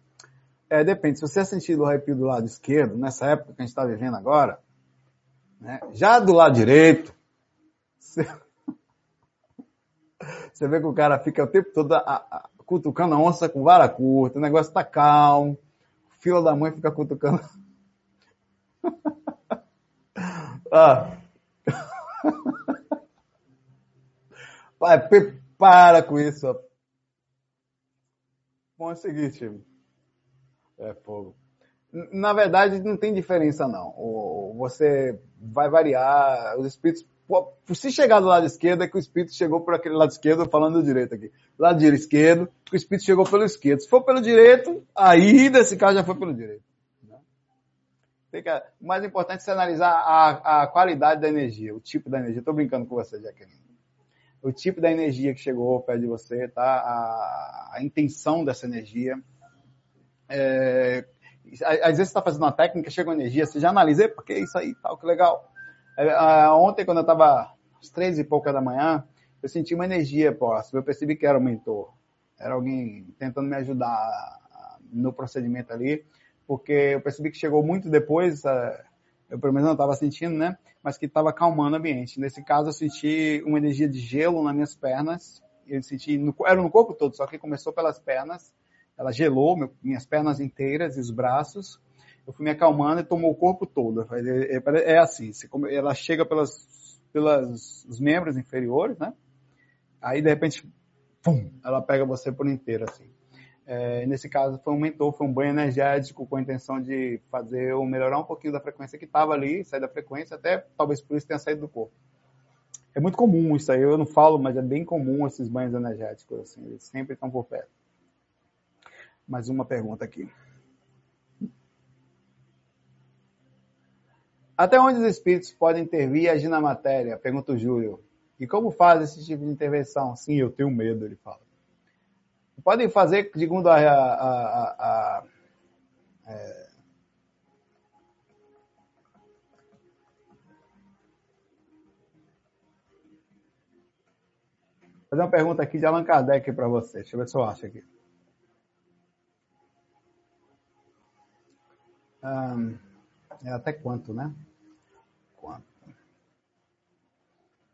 É, depende. Se você sentir o arrepio do lado esquerdo, nessa época que a gente está vivendo agora, né, já do lado direito, você... você vê que o cara fica o tempo todo a, a, cutucando a onça com vara curta, o negócio tá calmo, o filho da mãe fica cutucando. ah. Pai, para com isso. Bom, é o seguinte. É fogo. Na verdade, não tem diferença, não. Você vai variar, os espíritos. Se chegar do lado esquerdo, é que o espírito chegou por aquele lado esquerdo, falando do direito aqui. Lado esquerdo, o espírito chegou pelo esquerdo. Se for pelo direito, aí desse caso já foi pelo direito. Né? o mais importante é analisar a, a qualidade da energia, o tipo da energia. Estou brincando com você, Jaqueline o tipo da energia que chegou perto de você, tá? A, a intenção dessa energia. É, às vezes você está fazendo uma técnica, chega uma energia, você já analisa, porque isso aí, tal, que legal. É, ontem, quando eu estava às três e pouca da manhã, eu senti uma energia próxima, eu percebi que era um mentor. Era alguém tentando me ajudar no procedimento ali, porque eu percebi que chegou muito depois, é, eu pelo menos não estava sentindo, né? Mas que estava acalmando o ambiente. Nesse caso, eu senti uma energia de gelo nas minhas pernas. Eu senti, no, era no corpo todo, só que começou pelas pernas. Ela gelou meu, minhas pernas inteiras e os braços. Eu fui me acalmando e tomou o corpo todo. É, é, é assim, ela chega pelas, pelas os membros inferiores, né? Aí, de repente, pum, ela pega você por inteiro, assim. É, nesse caso foi um mentor, foi um banho energético com a intenção de fazer ou melhorar um pouquinho da frequência que estava ali, sair da frequência, até talvez por isso tenha saído do corpo. É muito comum isso aí, eu não falo, mas é bem comum esses banhos energéticos, assim, eles sempre estão por perto. Mais uma pergunta aqui. Até onde os espíritos podem intervir e agir na matéria? Pergunta o Júlio. E como faz esse tipo de intervenção? Sim, eu tenho medo, ele fala podem fazer, segundo a, a, a, a é... fazer uma pergunta aqui de Allan Kardec para você. Deixa eu ver se eu acho aqui. É até quanto, né? Quanto?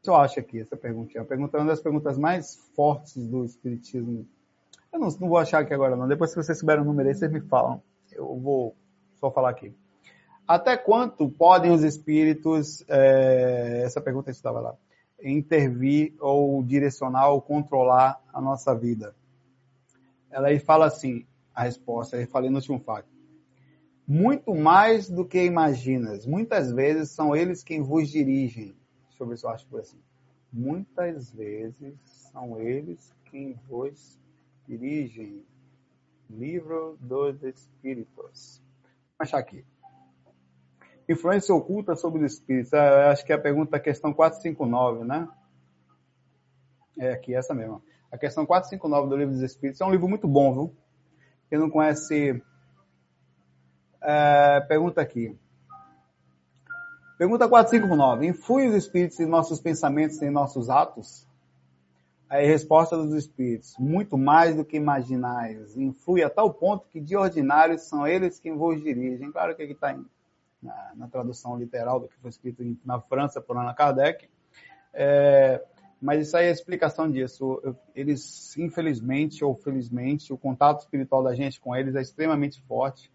eu acho aqui essa pergunta. A pergunta uma das perguntas mais fortes do Espiritismo eu não, não vou achar aqui agora, não. Depois, se vocês souberem o número aí, vocês me falam. Eu vou só falar aqui. Até quanto podem os espíritos, é, essa pergunta estava lá, intervir ou direcionar ou controlar a nossa vida? Ela aí fala assim, a resposta, eu falei no último fato. Muito mais do que imaginas. Muitas vezes são eles quem vos dirigem. Deixa eu ver se eu acho por assim. Muitas vezes são eles quem vos dirigem. Livro dos Espíritos. Vou achar aqui. Influência oculta sobre os espíritos. Ah, acho que é a pergunta, a questão 459, né? É aqui, essa mesma. A questão 459 do Livro dos Espíritos é um livro muito bom, viu? Quem não conhece, é, pergunta aqui. Pergunta 459. Influi os espíritos em nossos pensamentos e em nossos atos? a resposta dos espíritos, muito mais do que imaginais, influi a tal ponto que de ordinário são eles quem vos dirigem. Claro que aqui está na, na, tradução literal do que foi escrito na França por Ana Kardec, é, mas isso aí é a explicação disso. Eles, infelizmente ou felizmente, o contato espiritual da gente com eles é extremamente forte.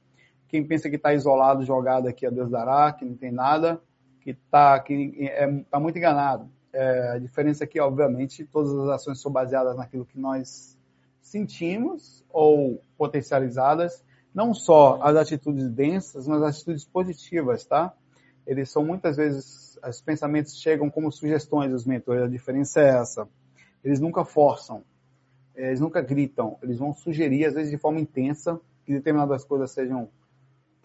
Quem pensa que está isolado, jogado aqui a Deus dará, que não tem nada, que está que é, tá muito enganado é, a diferença é que, obviamente, todas as ações são baseadas naquilo que nós sentimos ou potencializadas, não só as atitudes densas, mas as atitudes positivas, tá? Eles são muitas vezes, os pensamentos chegam como sugestões dos mentores, a diferença é essa. Eles nunca forçam, eles nunca gritam, eles vão sugerir, às vezes de forma intensa, que determinadas coisas sejam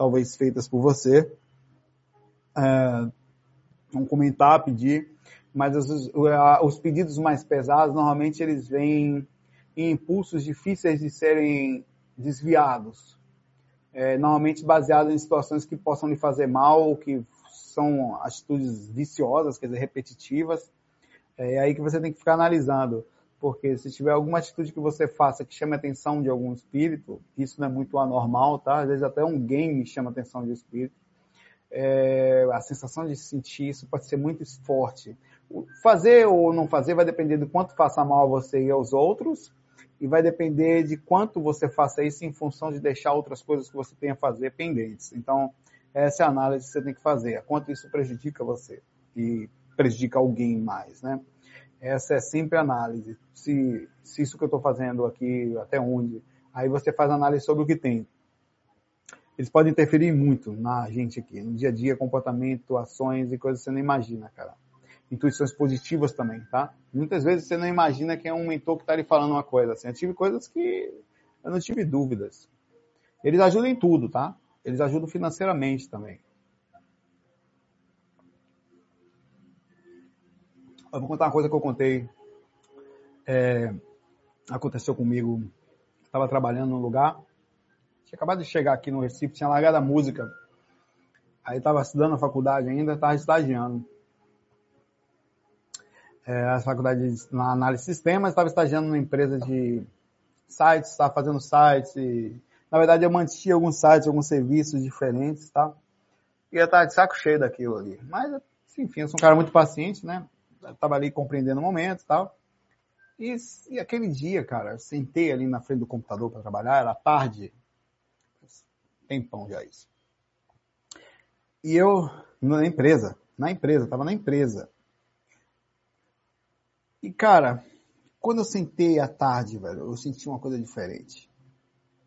talvez feitas por você. É, vão comentar, pedir mas os, os pedidos mais pesados, normalmente eles vêm em impulsos difíceis de serem desviados. É, normalmente baseados em situações que possam lhe fazer mal, que são atitudes viciosas, quer dizer, repetitivas. É aí que você tem que ficar analisando. Porque se tiver alguma atitude que você faça que chame a atenção de algum espírito, isso não é muito anormal, tá? Às vezes até um game chama a atenção de espírito. É, a sensação de sentir isso pode ser muito forte. Fazer ou não fazer vai depender do quanto faça mal a você e aos outros, e vai depender de quanto você faça isso em função de deixar outras coisas que você tenha a fazer pendentes. Então, essa é a análise que você tem que fazer. Quanto isso prejudica você e prejudica alguém mais, né? Essa é sempre análise. Se, se isso que eu estou fazendo aqui, até onde, aí você faz análise sobre o que tem. Eles podem interferir muito na gente aqui, no dia a dia, comportamento, ações e coisas que você não imagina, cara. Intuições positivas também, tá? Muitas vezes você não imagina que é um mentor que está lhe falando uma coisa assim. Eu tive coisas que eu não tive dúvidas. Eles ajudam em tudo, tá? Eles ajudam financeiramente também. Eu vou contar uma coisa que eu contei. É, aconteceu comigo. Estava trabalhando num lugar. Tinha acabado de chegar aqui no Recife, tinha largado a música. Aí estava estudando na faculdade ainda, estava estagiando. É, a faculdade na análise de sistemas, estava estagiando numa empresa de sites, estava fazendo sites. Na verdade, eu mantinha alguns sites, alguns serviços diferentes, tá? E eu estava de saco cheio daquilo ali. Mas, enfim, eu sou um cara muito paciente, né? Estava ali compreendendo o momento e tal. E, e, aquele dia, cara, sentei ali na frente do computador para trabalhar, era tarde. Tempão já isso. E eu, na empresa, na empresa, tava na empresa. E, cara, quando eu sentei à tarde, velho, eu senti uma coisa diferente.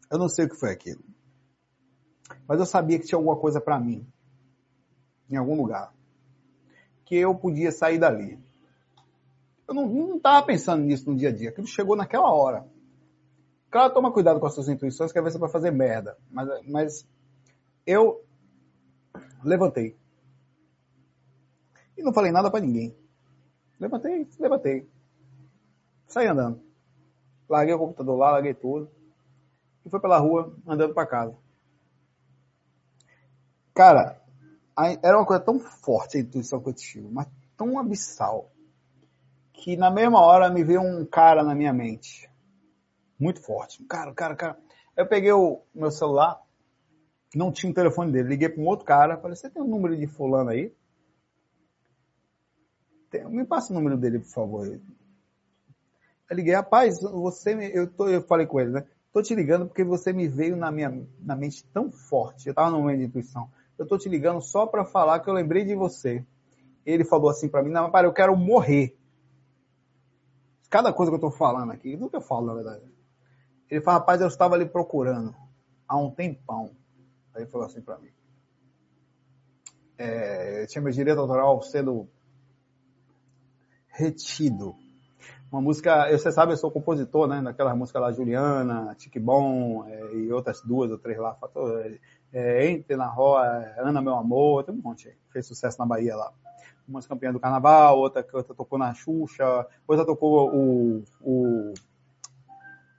Eu não sei o que foi aquilo. Mas eu sabia que tinha alguma coisa para mim. Em algum lugar. Que eu podia sair dali. Eu não, não tava pensando nisso no dia a dia. Aquilo chegou naquela hora. Claro, toma cuidado com as suas intuições, que às vezes você vai fazer merda. Mas, mas eu levantei. E não falei nada para ninguém. Levantei, levantei. Saí andando. Larguei o computador lá, larguei tudo. E fui pela rua, andando para casa. Cara, era uma coisa tão forte a intuição tive, mas tão abissal, que na mesma hora me veio um cara na minha mente. Muito forte. Cara, cara, cara. Eu peguei o meu celular, não tinha o telefone dele, liguei para um outro cara, falei, você tem o um número de fulano aí? Me passa o número dele, por favor. Eu liguei, rapaz, você me, eu, tô, eu falei com ele, né? Tô te ligando porque você me veio na minha na mente tão forte. Eu tava no momento de intuição. Eu tô te ligando só para falar que eu lembrei de você. Ele falou assim para mim, não, para, eu quero morrer. Cada coisa que eu tô falando aqui, tudo que eu falo, na verdade. Ele falou, rapaz, eu estava ali procurando há um tempão. Aí ele falou assim para mim. É, tinha meu direito autoral sendo retido. Uma música, você sabe, eu sou compositor, né? Daquela música lá, Juliana, Tique Bom, é, e outras duas ou três lá. É, Entre na Roa, Ana Meu Amor, tem um monte aí. Fez sucesso na Bahia lá. Uma campeã do carnaval, outra, outra tocou na Xuxa, outra tocou o, o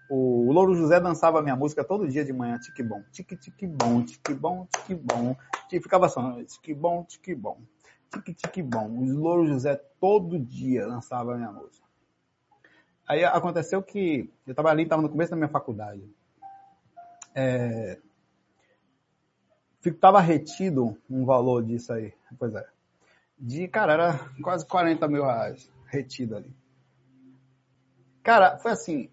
o Louro José dançava minha música todo dia de manhã, tique bom, tique tique bom, tique bom, tique bom, e ficava só, tique bom, tique bom, tique tique bom. O Louro José todo dia dançava minha música. Aí aconteceu que eu estava ali, estava no começo da minha faculdade. É, tava retido um valor disso aí, pois é. De, cara, era quase 40 mil reais retido ali. Cara, foi assim,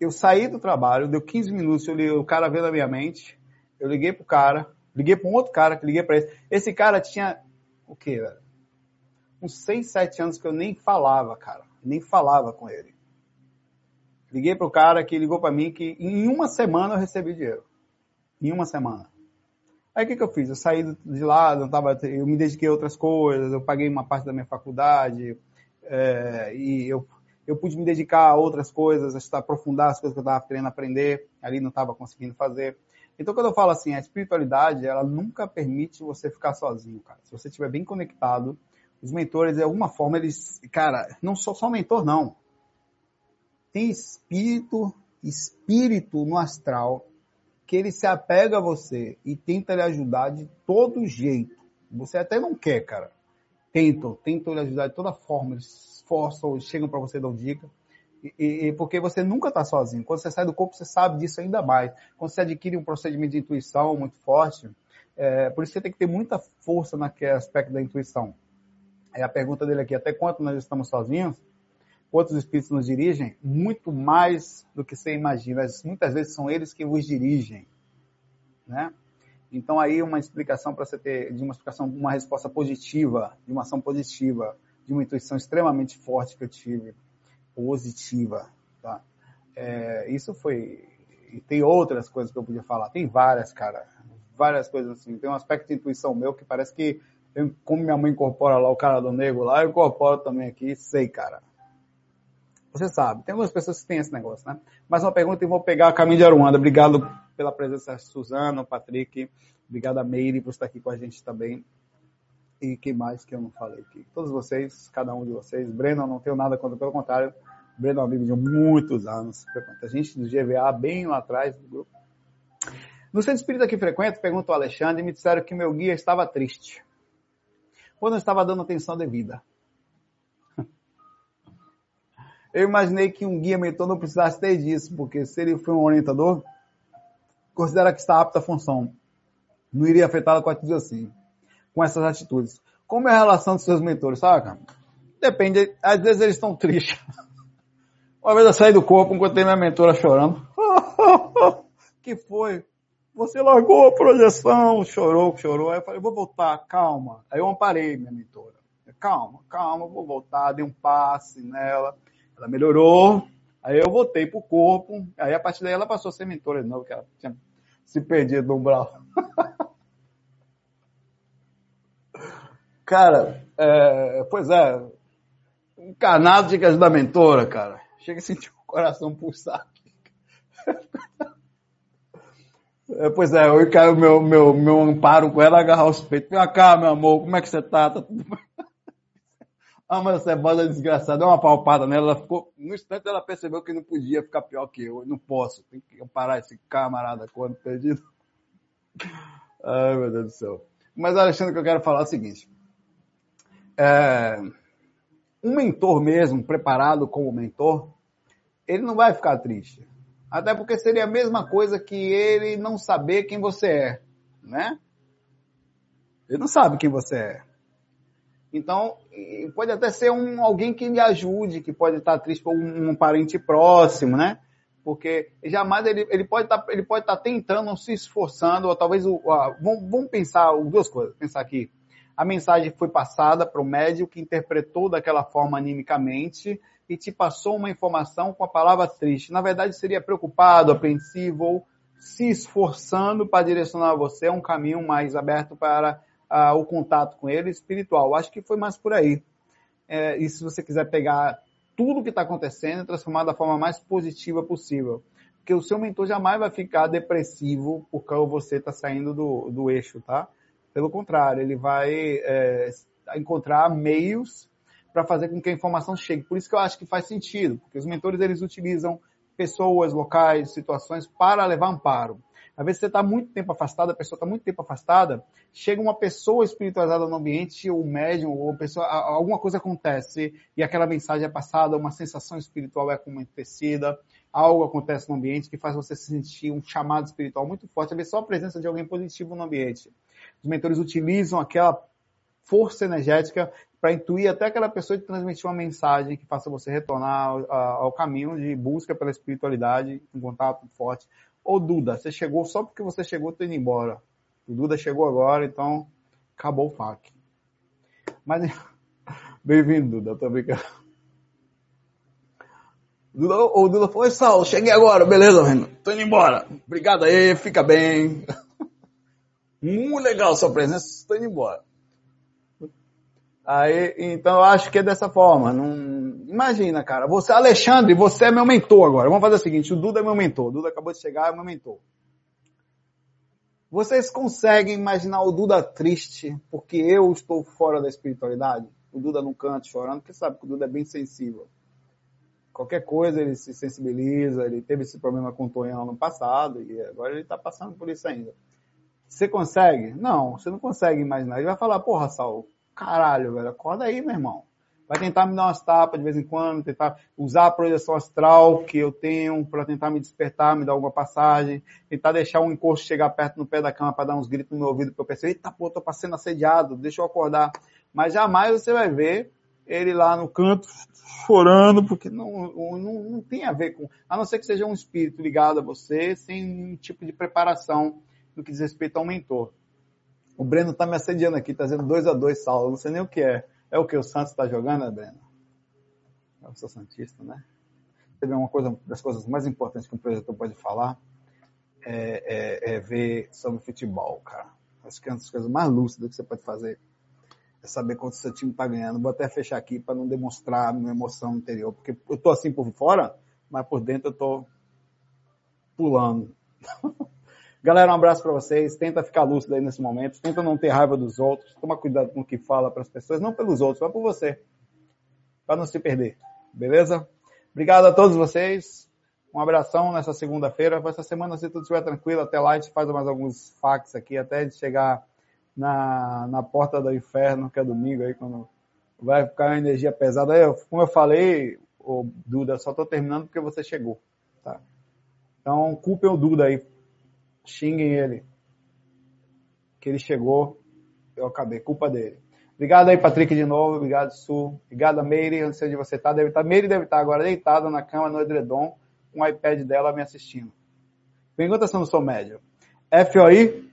eu saí do trabalho, deu 15 minutos, eu li, o cara veio na minha mente, eu liguei pro cara, liguei para um outro cara, que liguei para esse. Esse cara tinha, o quê, velho? Uns 6, 7 anos que eu nem falava, cara. Nem falava com ele. Liguei pro cara que ligou para mim que em uma semana eu recebi dinheiro. Em uma semana. Aí o que, que eu fiz? Eu saí de lá, não tava, eu me dediquei a outras coisas, eu paguei uma parte da minha faculdade, é, e eu eu pude me dedicar a outras coisas, a aprofundar as coisas que eu estava querendo aprender, ali não estava conseguindo fazer. Então, quando eu falo assim, a espiritualidade, ela nunca permite você ficar sozinho, cara. Se você estiver bem conectado, os mentores, de alguma forma, eles, cara, não só só mentor, não. Tem espírito, espírito no astral, que ele se apega a você e tenta lhe ajudar de todo jeito. Você até não quer, cara. Tentam, tentam lhe ajudar de toda forma. Eles forçam, chegam para você dar dica. E, e, porque você nunca está sozinho. Quando você sai do corpo, você sabe disso ainda mais. Quando você adquire um procedimento de intuição muito forte, é, por isso você tem que ter muita força naquele aspecto da intuição. É a pergunta dele aqui, até quanto nós estamos sozinhos? Quantos espíritos nos dirigem? Muito mais do que você imagina. Muitas vezes são eles que vos dirigem. Né? Então aí uma explicação para você ter, de uma explicação, uma resposta positiva, de uma ação positiva, de uma intuição extremamente forte que eu tive positiva. Tá? É, isso foi. E tem outras coisas que eu podia falar. Tem várias, cara. Várias coisas assim. Tem um aspecto de intuição meu que parece que, eu, como minha mãe incorpora lá o cara do negro lá, eu incorporo também aqui. Sei, cara. Você sabe. Tem algumas pessoas que têm esse negócio, né? Mais uma pergunta e vou pegar a caminho de Aruanda. Obrigado pela presença, Suzana, Patrick. Obrigado a Meire por estar aqui com a gente também. E quem mais que eu não falei aqui? Todos vocês, cada um de vocês. Breno, não tenho nada contra, pelo contrário. Breno é um amigo de muitos anos. A gente do GVA, bem lá atrás do grupo. No centro espírita que frequento, perguntou ao Alexandre, me disseram que meu guia estava triste. Ou não estava dando atenção devida. Eu imaginei que um guia mentor não precisasse ter disso, porque se ele foi um orientador, considera que está apto à função. Não iria afetá-lo com atitudes assim, com essas atitudes. Como é a relação dos seus mentores, saca? Depende, às vezes eles estão tristes. Uma vez eu saí do corpo, encontrei minha mentora chorando. que foi? Você largou a projeção, chorou, chorou. Aí eu falei, vou voltar, calma. Aí eu amparei minha mentora. Calma, calma, vou voltar, dei um passe nela. Ela melhorou. Aí eu voltei pro corpo. Aí a partir daí ela passou a ser mentora de novo, que ela tinha se perdido no umbral. cara, é, pois é, encanado tinha que ajudar mentora, cara. Chega a sentir o coração pulsar. É, pois é, eu caiu meu, meu, meu amparo com ela, agarrar os peitos. Vem cá, meu amor, como é que você tá? Tá tudo bem? Ah, mas essa bola desgraçada, deu uma palpada nela, ela ficou, no instante ela percebeu que não podia ficar pior que eu, eu não posso, tem que parar esse camarada quando perdido. Ai, meu Deus do céu. Mas, Alexandre, o que eu quero falar é o seguinte, é, um mentor mesmo, preparado como mentor, ele não vai ficar triste. Até porque seria a mesma coisa que ele não saber quem você é, né? Ele não sabe quem você é. Então, pode até ser um, alguém que lhe ajude, que pode estar triste por um, um parente próximo, né? Porque jamais ele, ele pode estar, ele pode estar tentando, se esforçando, ou talvez o, vamos, vamos pensar duas coisas, pensar aqui a mensagem foi passada para o médium que interpretou daquela forma animicamente e te passou uma informação com a palavra triste. Na verdade, seria preocupado, apreensivo ou se esforçando para direcionar você a um caminho mais aberto para uh, o contato com ele espiritual. Acho que foi mais por aí. É, e se você quiser pegar tudo que está acontecendo e transformar da forma mais positiva possível. Porque o seu mentor jamais vai ficar depressivo porque você está saindo do, do eixo, tá? Pelo contrário, ele vai é, encontrar meios para fazer com que a informação chegue. Por isso que eu acho que faz sentido, porque os mentores eles utilizam pessoas, locais, situações para levar amparo. Às vezes você está muito tempo afastado, a pessoa está muito tempo afastada, chega uma pessoa espiritualizada no ambiente, ou médium, ou pessoa, alguma coisa acontece e aquela mensagem é passada, uma sensação espiritual é acontecida, algo acontece no ambiente que faz você sentir um chamado espiritual muito forte. Às vezes só a presença de alguém positivo no ambiente. Os mentores utilizam aquela força energética para intuir até aquela pessoa de transmitir uma mensagem que faça você retornar ao, ao caminho de busca pela espiritualidade, um contato forte. Ô Duda, você chegou só porque você chegou, tô indo embora. O Duda chegou agora, então acabou o FAQ. Mas, bem-vindo, Duda, tô brincando. O Duda falou, oi Saulo, cheguei agora, beleza, mano? Tô indo embora. Obrigado aí, fica bem. Muito legal sua presença, estou indo embora. Aí, então eu acho que é dessa forma. Não... Imagina, cara. Você, Alexandre, você é meu mentor agora. Vamos fazer o seguinte: o Duda é meu mentor. O Duda acabou de chegar, é meu mentor. Vocês conseguem imaginar o Duda triste porque eu estou fora da espiritualidade? O Duda não canta chorando, porque sabe que o Duda é bem sensível. Qualquer coisa ele se sensibiliza, ele teve esse problema com o Tonhão no passado e agora ele está passando por isso ainda. Você consegue? Não, você não consegue imaginar. Ele vai falar, porra, Sal, caralho, velho, acorda aí, meu irmão. Vai tentar me dar umas tapas de vez em quando, tentar usar a projeção astral que eu tenho para tentar me despertar, me dar alguma passagem, tentar deixar um encosto chegar perto no pé da cama para dar uns gritos no meu ouvido para eu pensar, eita pô, tô passando assediado, deixa eu acordar. Mas jamais você vai ver ele lá no canto chorando, porque não, não, não tem a ver com, a não ser que seja um espírito ligado a você, sem nenhum tipo de preparação no que diz respeito ao mentor. O Breno tá me assediando aqui, tá dizendo 2 a 2 Saulo, não sei nem o que é. É o que o Santos está jogando, né, Breno? Eu sou Santista, né? Teve uma coisa, das coisas mais importantes que um projetor pode falar é, é, é ver sobre futebol, cara. Acho que é uma das coisas mais lúcidas que você pode fazer é saber quanto seu time está ganhando. Vou até fechar aqui para não demonstrar a minha emoção interior, porque eu tô assim por fora, mas por dentro eu tô pulando. Galera, um abraço para vocês. Tenta ficar lúcido aí nesse momento. Tenta não ter raiva dos outros. Toma cuidado com o que fala para as pessoas, não pelos outros, mas por você. Para não se perder. Beleza? Obrigado a todos vocês. Um abração nessa segunda-feira. Essa semana, se tudo estiver tranquilo, até lá a gente faz mais alguns fax aqui, até gente chegar na, na porta do inferno, que é domingo aí, quando vai ficar uma energia pesada. Aí, como eu falei, o Duda, só tô terminando porque você chegou, tá? Então, culpem o Duda aí. Xinguem ele. Que ele chegou, eu acabei. Culpa dele. Obrigado aí, Patrick, de novo. Obrigado, Su. Obrigado, Meire. Não sei onde você tá. Deve estar. Tá, Meire deve estar tá agora deitada na cama, no edredom, com o iPad dela me assistindo. Pergunta se eu não sou médio. FOI